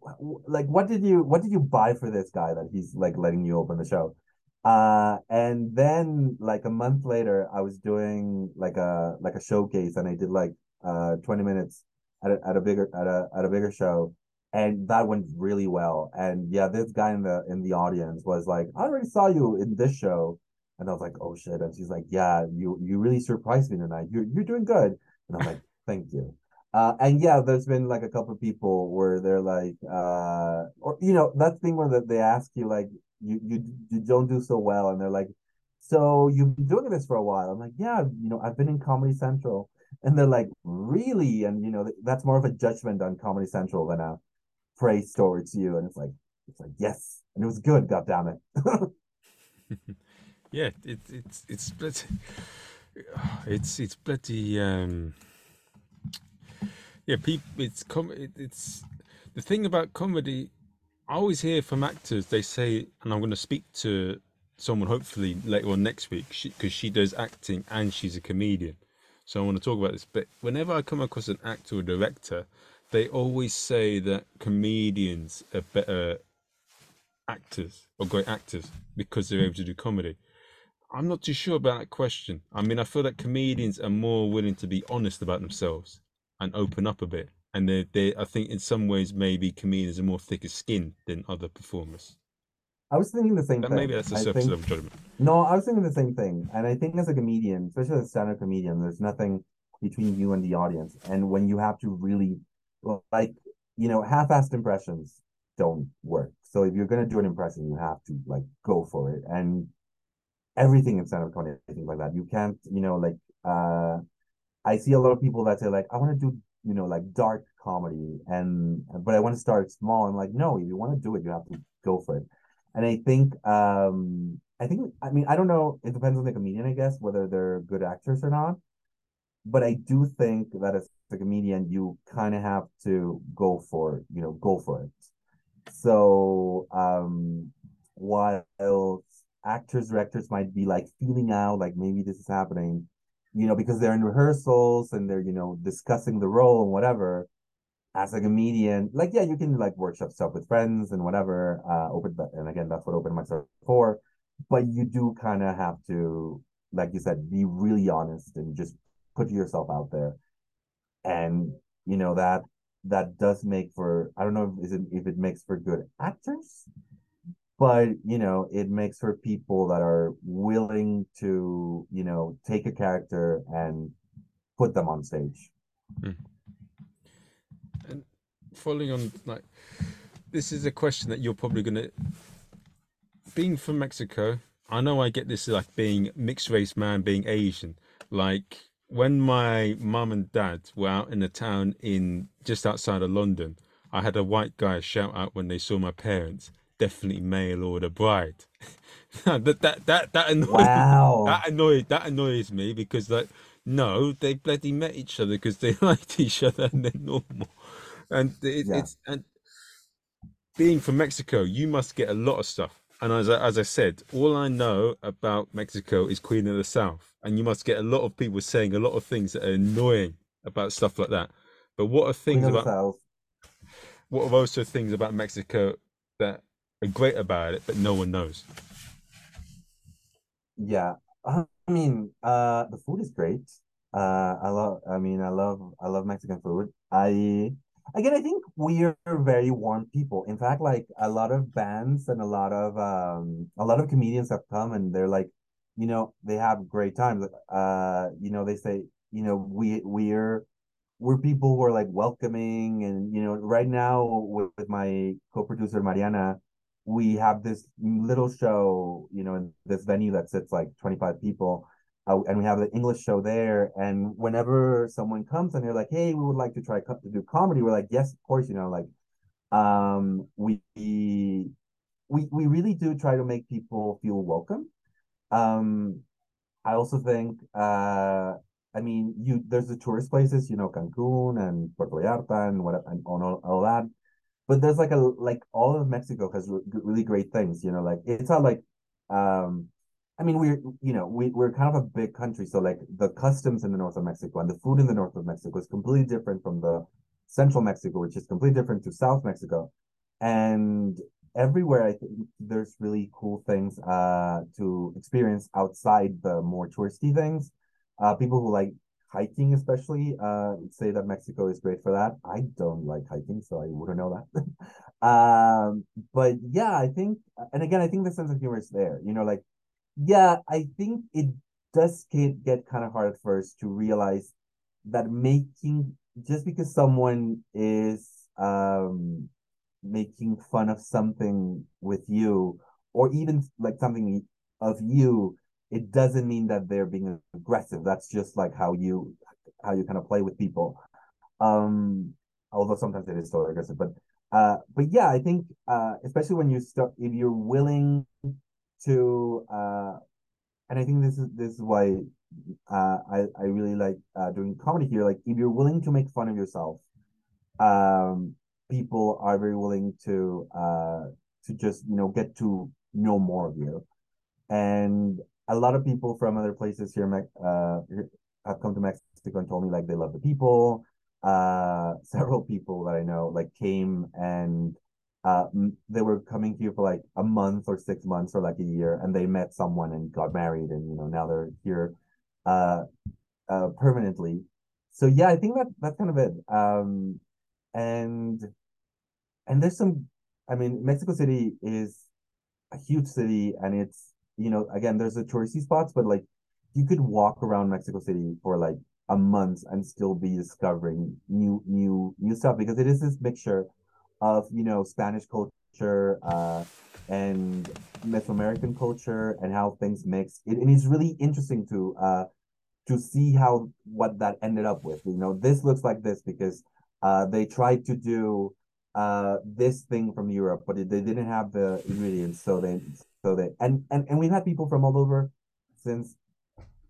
like what did you what did you buy for this guy that he's like letting you open the show? Uh, and then like a month later, I was doing like a like a showcase, and I did like uh 20 minutes at a, at a bigger at a at a bigger show, and that went really well. And yeah, this guy in the in the audience was like, "I already saw you in this show," and I was like, "Oh shit!" And she's like, "Yeah, you you really surprised me tonight. You're you're doing good." And I'm like, "Thank you." Uh, and yeah, there's been like a couple of people where they're like, uh, or you know, that thing where they ask you like, you you you don't do so well, and they're like, so you've been doing this for a while. I'm like, yeah, you know, I've been in Comedy Central, and they're like, really? And you know, that's more of a judgment on Comedy Central than a praise story to you. And it's like, it's like yes, and it was good. God damn it. Yeah, it, it's it's bloody, it's it's bloody um yeah people it's com it, it's the thing about comedy I always hear from actors they say and I'm going to speak to someone hopefully later on next week because she, does acting and she's a comedian so I want to talk about this but whenever I come across an actor or director they always say that comedians are better actors or great actors because they're able to do comedy I'm not too sure about that question. I mean, I feel that comedians are more willing to be honest about themselves and open up a bit. And they, they, I think, in some ways, maybe comedians are more thicker skinned than other performers. I was thinking the same But thing. maybe that's a surface think level judgment. no, I was thinking the same thing. And I think as a comedian, especially as a stand-up comedian, there's nothing between you and the audience. And when you have to really like, you know, half-assed impressions don't work. So if you're gonna do an impression, you have to like go for it. And everything in stand-up comedy, I think like that. You can't, you know, like uh I see a lot of people that say like, I want to do, you know, like dark comedy and but I want to start small. I'm like, no, if you want to do it, you have to go for it. And I think um I think I mean I don't know, it depends on the comedian, I guess, whether they're good actors or not. But I do think that as a comedian, you kind of have to go for, you know, go for it. So um while actors, directors might be like feeling out, like maybe this is happening, you know, because they're in rehearsals and they're, you know, discussing the role and whatever. As a comedian, like yeah, you can like workshop stuff with friends and whatever. Uh, open, and again, that's what open mics are for. But you do kind of have to, like you said, be really honest and just put yourself out there. And you know that that does make for I don't know if, it, if it makes for good actors, but you know it makes for people that are willing to you know take a character and put them on stage. Hmm. And following on, like, this is a question that you're probably going to, being from Mexico, I know I get this like being mixed race man, being Asian. Like, when my mum and dad were out in a town in just outside of London, I had a white guy shout out when they saw my parents, definitely mail order bride. that that that that annoyed wow that annoyed that annoys me because like no, they bloody met each other because they liked each other and they're normal. And it, Yeah. it's and being from Mexico, you must get a lot of stuff And as I, as I said, all I know about Mexico is Queen of the South, and you must get a lot of people saying a lot of things that are annoying about stuff like that. But what are things about what are also things about Mexico that are great about it, but no one knows? Yeah, I mean, uh, the food is great. Uh, I love. I mean, I love. I love Mexican food. I again, I think we're very warm people. In fact, like a lot of bands and a lot of um, a lot of comedians have come and they're like, you know, they have great times. Uh, you know, they say, you know, we we're we're people who are like welcoming and you know, right now with, with my co-producer Mariana we have this little show, you know, in this venue that sits like 25 people. Uh, and we have the English show there. And whenever someone comes and they're like, hey, we would like to try co- to do comedy, we're like, yes, of course, you know, like um we we we really do try to make people feel welcome. Um I also think uh I mean you there's the tourist places, you know, Cancun and Puerto Vallarta and what and all, all that but there's like a like all of Mexico has re- really great things, you know, like it's not like um I mean we're you know we we're kind of a big country so like the customs in the north of Mexico and the food in the north of Mexico is completely different from the central Mexico which is completely different to South Mexico. And everywhere I think there's really cool things uh to experience outside the more touristy things. Uh people who like hiking especially uh say that Mexico is great for that. I don't like hiking, so I wouldn't know that. um, but yeah, I think, and again, I think the sense of humor is there. You know, like yeah, I think it does get get kind of hard at first to realize that making just because someone is um making fun of something with you or even like something of you it doesn't mean that they're being aggressive. That's just like how you how you kind of play with people. Um, although sometimes it is still aggressive, but uh, but yeah, I think uh, especially when you start, if you're willing to, uh, and I think this is this is why uh, I I really like uh, doing comedy here. Like if you're willing to make fun of yourself, um, people are very willing to uh to just you know get to know more of you, and a lot of people from other places here uh, have come to Mexico and told me like they love the people. Uh, several people that I know like came and uh, they were coming here for like a month or six months or like a year, and they met someone and got married, and you know now they're here uh, uh, permanently. So yeah, I think that that's kind of it. Um, and and there's some, I mean, Mexico City is a huge city, and it's you know, again, there's the touristy spots, but like you could walk around Mexico City for like a month and still be discovering new new new stuff because it is this mixture of you know Spanish culture uh, and Mesoamerican culture and how things mix. It, and it's really interesting to uh, to see how what that ended up with. You know, this looks like this because uh, they tried to do uh, this thing from Europe, but it, they didn't have the ingredients, so they they and and and we've had people from all over since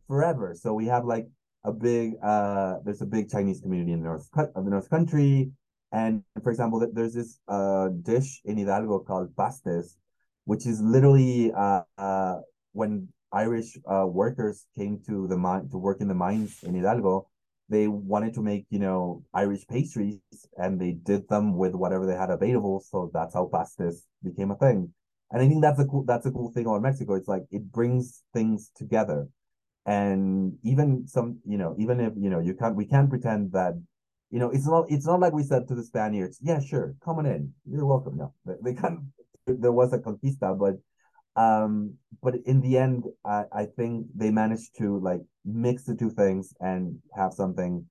forever. So we have like a big uh there's a big Chinese community in the north of the North Country. And for example, there's this uh dish in Hidalgo called pastes, which is literally uh, uh when Irish uh workers came to the mine to work in the mines in Hidalgo, they wanted to make, you know, Irish pastries and they did them with whatever they had available. So that's how pastes became a thing. And I think that's a cool that's a cool thing about Mexico. It's like it brings things together. And even some, you know, even if you know you can't we can't pretend that you know it's not it's not like we said to the Spaniards, yeah, sure, come on in. You're welcome. No, they, they can't there was a conquista, but um but in the end I, I think they managed to like mix the two things and have something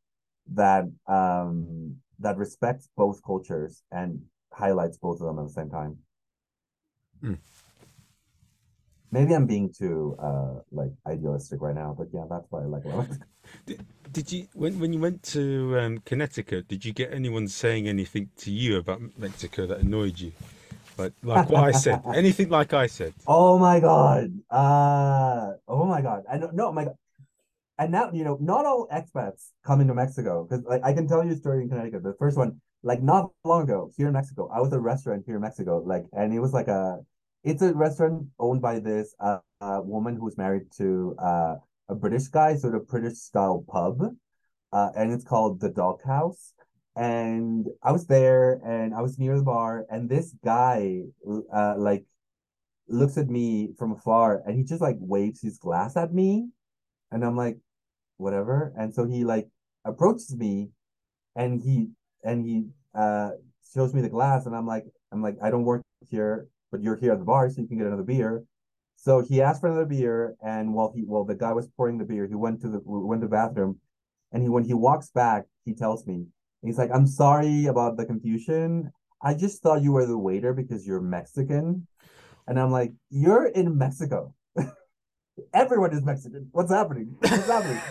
that um that respects both cultures and highlights both of them at the same time Mm. Maybe I'm being too uh like idealistic right now, but yeah, that's why I like it. Did, did you when when you went to um, Connecticut? Did you get anyone saying anything to you about Mexico that annoyed you? Like like what I said, anything like I said. Oh my god. Uh oh my god. I don't no my god. And now, you know, not all expats come into Mexico because like I can tell you a story in Connecticut. The first one, like not long ago, here in Mexico, I was at a restaurant here in Mexico, like and it was like a it's a restaurant owned by this uh, uh woman who's married to uh a British guy, sort of British style pub, uh, and it's called the Doghouse. And I was there, and I was near the bar, and this guy, uh, like, looks at me from afar, and he just like waves his glass at me, and I'm like, whatever. And so he like approaches me, and he and he uh shows me the glass, and I'm like, I'm like, I don't work here, but you're here at the bar, so you can get another beer. So he asked for another beer, and while he while the guy was pouring the beer, he went to the went to the bathroom, and he when he walks back, he tells me, he's like, "I'm sorry about the confusion. I just thought you were the waiter because you're Mexican," and I'm like, "You're in Mexico. Everyone is Mexican. What's happening? What's happening?"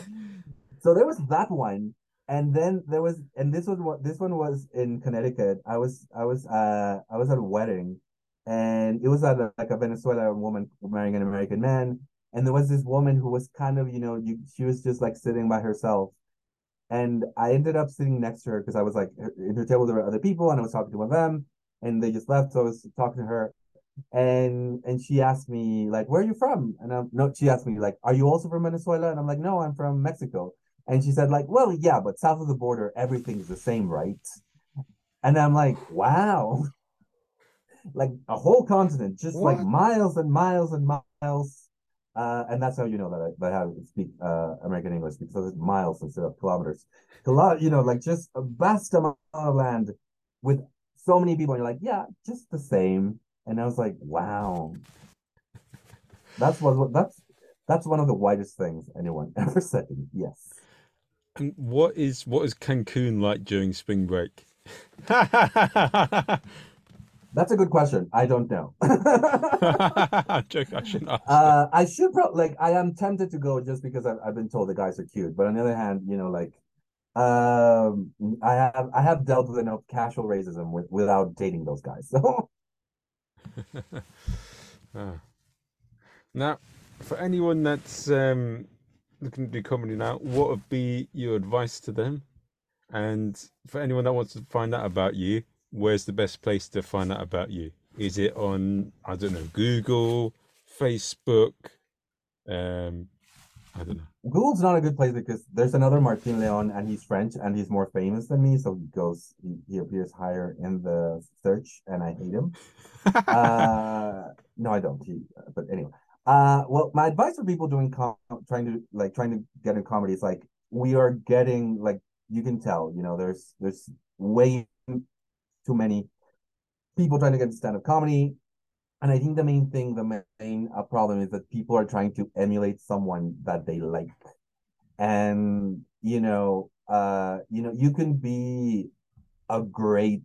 so there was that one, and then there was, and this was what this one was in Connecticut. I was I was uh I was at a wedding and it was a, like a Venezuelan woman marrying an American man. And there was this woman who was kind of, you know, you, she was just like sitting by herself. And I ended up sitting next to her because I was like, in her table there were other people, and I was talking to one of them, and they just left. So I was talking to her, and and she asked me like, "Where are you from?" And I'm no, she asked me like, "Are you also from Venezuela?" And I'm like, "No, I'm from Mexico." And she said like, "Well, yeah, but south of the border, everything's the same, right?" And I'm like, "Wow." like a whole continent, just what? like miles and miles and miles. Uh, and that's how you know that I, that I have to speak uh, American English because it's miles instead of kilometers. A lot, you know, like just a vast amount of land with so many people. And you're like, yeah, just the same. And I was like, wow, that's what that's that's one of the widest things anyone ever said to me. Yes. And what is what is Cancun like during spring break? That's a good question. I don't know. I should uh, I should probably like. I am tempted to go just because I've, I've been told the guys are cute. But on the other hand, you know, like, um, I have I have dealt with enough casual racism with, without dating those guys. So. ah. Now, for anyone that's um, looking to do comedy now, what would be your advice to them? And for anyone that wants to find out about you, where's the best place to find out about you? Is it on I don't know Google, Facebook? Um, I don't know. Google's not a good place because there's another Martin Leon and he's French and he's more famous than me, so he goes he, he appears higher in the search and I hate him. uh, no, I don't. He, but anyway, uh, well, my advice for people doing com- trying to like trying to get in comedy is like we are getting like you can tell, you know, there's there's way too many people trying to get the stand-up comedy. And I think the main thing, the main uh, problem is that people are trying to emulate someone that they like. And, you know, uh, you know, you can be a great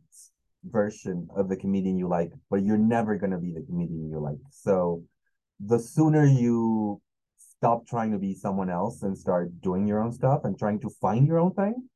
version of the comedian you like, but you're never gonna be the comedian you like. So the sooner you stop trying to be someone else and start doing your own stuff and trying to find your own thing,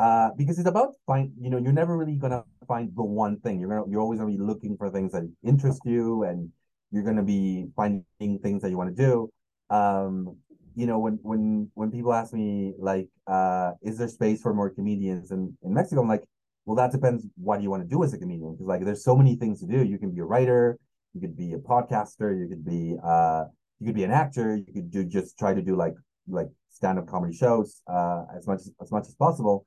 uh, because it's about find you know you're never really gonna find the one thing. You're gonna you're always gonna be looking for things that interest you and you're gonna be finding things that you want to do. Um you know when when when people ask me like uh is there space for more comedians in in mexico? I'm like well that depends what do you want to do as a comedian. Because like there's so many things to do. You can be a writer you could be a podcaster you could be uh you could be an actor you could do just try to do like like stand-up comedy shows uh as much as much as possible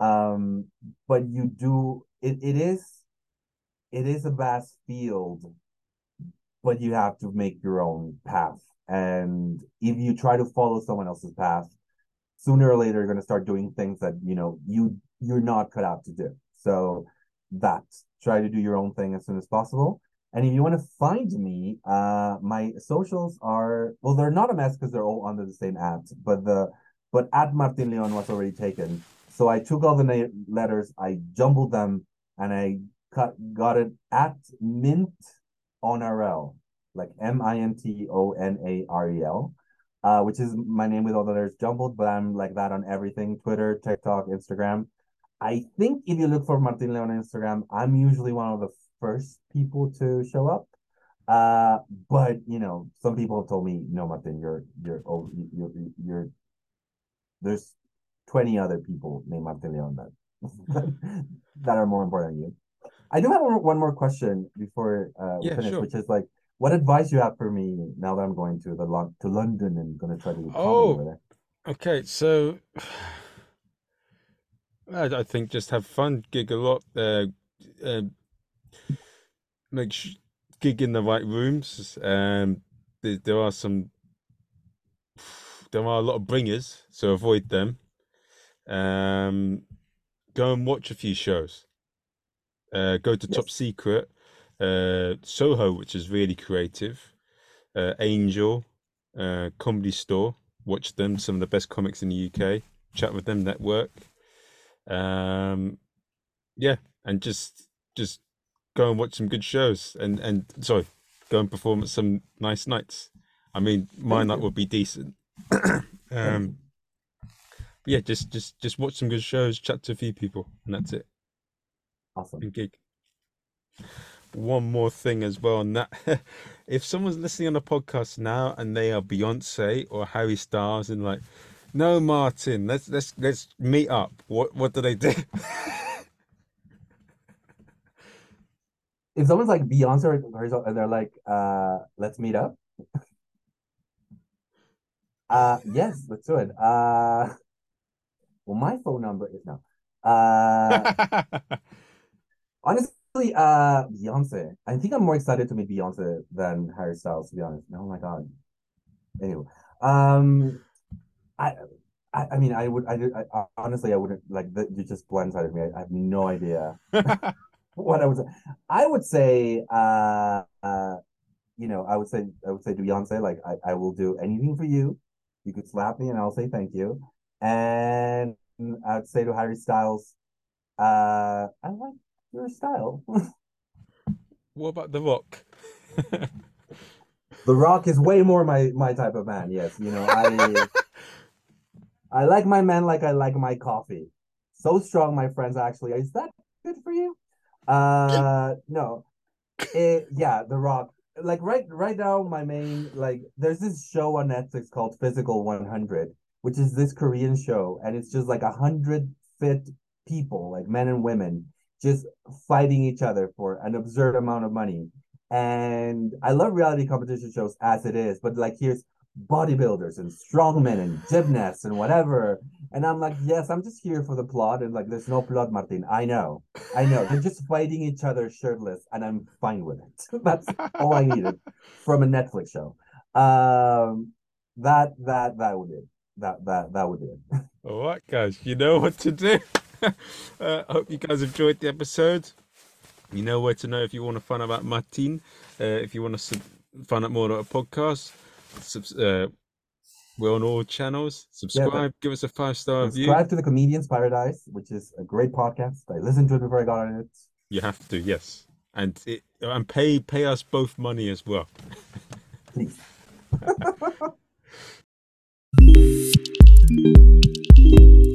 um, but you do it, it is it is a vast field, but you have to make your own path. And if you try to follow someone else's path, sooner or later you're gonna start doing things that you know you you're not cut out to do. So that try to do your own thing as soon as possible. And if you want to find me, uh, my socials are well, they're not a mess because they're all under the same at, but the but at Martin Leon was already taken. So I took all the letters, I jumbled them, and I cut got it at Mint RL, like M I N T O N A R E L, uh, which is my name with all the letters jumbled, but I'm like that on everything Twitter, TikTok, Instagram. I think if you look for Martin Leon on Instagram, I'm usually one of the first people to show up. Uh, but you know, some people have told me, no, Martin, you're you're oh, you're you're there's 20 other people named Martin Leon that, that are more important than you. I do have one more question before uh, we finish, sure. which is like, what advice you have for me now that I'm going to the to London and try to do comedy Oh. over there? Okay, so I, I think just have fun, gig a lot, uh, uh, make sh gig in the right rooms. Um, there, there are some, there are a lot of bringers, so avoid them. Um, go and watch a few shows. Uh, go to Top Secret, uh, Soho, which is really creative. Uh, Angel, uh, Comedy Store. Watch them, some of the best comics in the UK. Chat with them, network. Um, yeah, and just just go and watch some good shows, and and sorry, go and perform at some nice nights. I mean, my night would be decent. Um, yeah, just just just watch some good shows, chat to a few people, and that's it. Awesome. And gig. One more thing as well, and that if someone's listening on the podcast now and they are Beyonce or Harry Styles and like, no, Martin, let's let's let's meet up. What what do they do? If someone's like Beyonce or and they're like, uh, let's meet up. Uh, yes, let's do it. Uh, well, my phone number is now. Uh, honestly, uh, Beyonce. I think I'm more excited to meet Beyonce than Harry Styles, to be honest. Oh my God. Anyway, um, I, I, I mean, I would, I, I honestly, I wouldn't like that. You just blindsided me. I, I have no idea what I would say. I would say, uh, uh, you know, I would say, I would say to Beyonce, like, I, I will do anything for you. You could slap me and I'll say thank you. And I'd say to Harry Styles, uh, I like your style. What about The Rock? The Rock is way more my my type of man. Yes, you know, I I like my man like I like my coffee. So strong, my friends. Actually, is that good for you? Uh, no. It, yeah, The Rock. Like right right now, my main like there's this show on Netflix called Physical 100, which is this Korean show, and it's just like a hundred fit people, like men and women, just fighting each other for an absurd amount of money. And I love reality competition shows as it is, but like here's bodybuilders and strongmen and gymnasts and whatever. And I'm like, yes, I'm just here for the plot. And like, there's no plot, Martin. I know. I know. They're just fighting each other shirtless, and I'm fine with it. That's all I needed from a Netflix show. Um that that that would it. That that that would be it. All right, guys, you know what to do. uh, I hope you guys enjoyed the episode. You know where to know if you want to find out about Martin, uh, if you want to sub- find out more about a podcast. Subs- uh, we're on all channels. Subscribe, give us a five star review. Subscribe to the Comedians Paradise, which is a great podcast. I listened to it before I got on it. You have to, yes, and it, and pay pay us both money as well. Please. thank you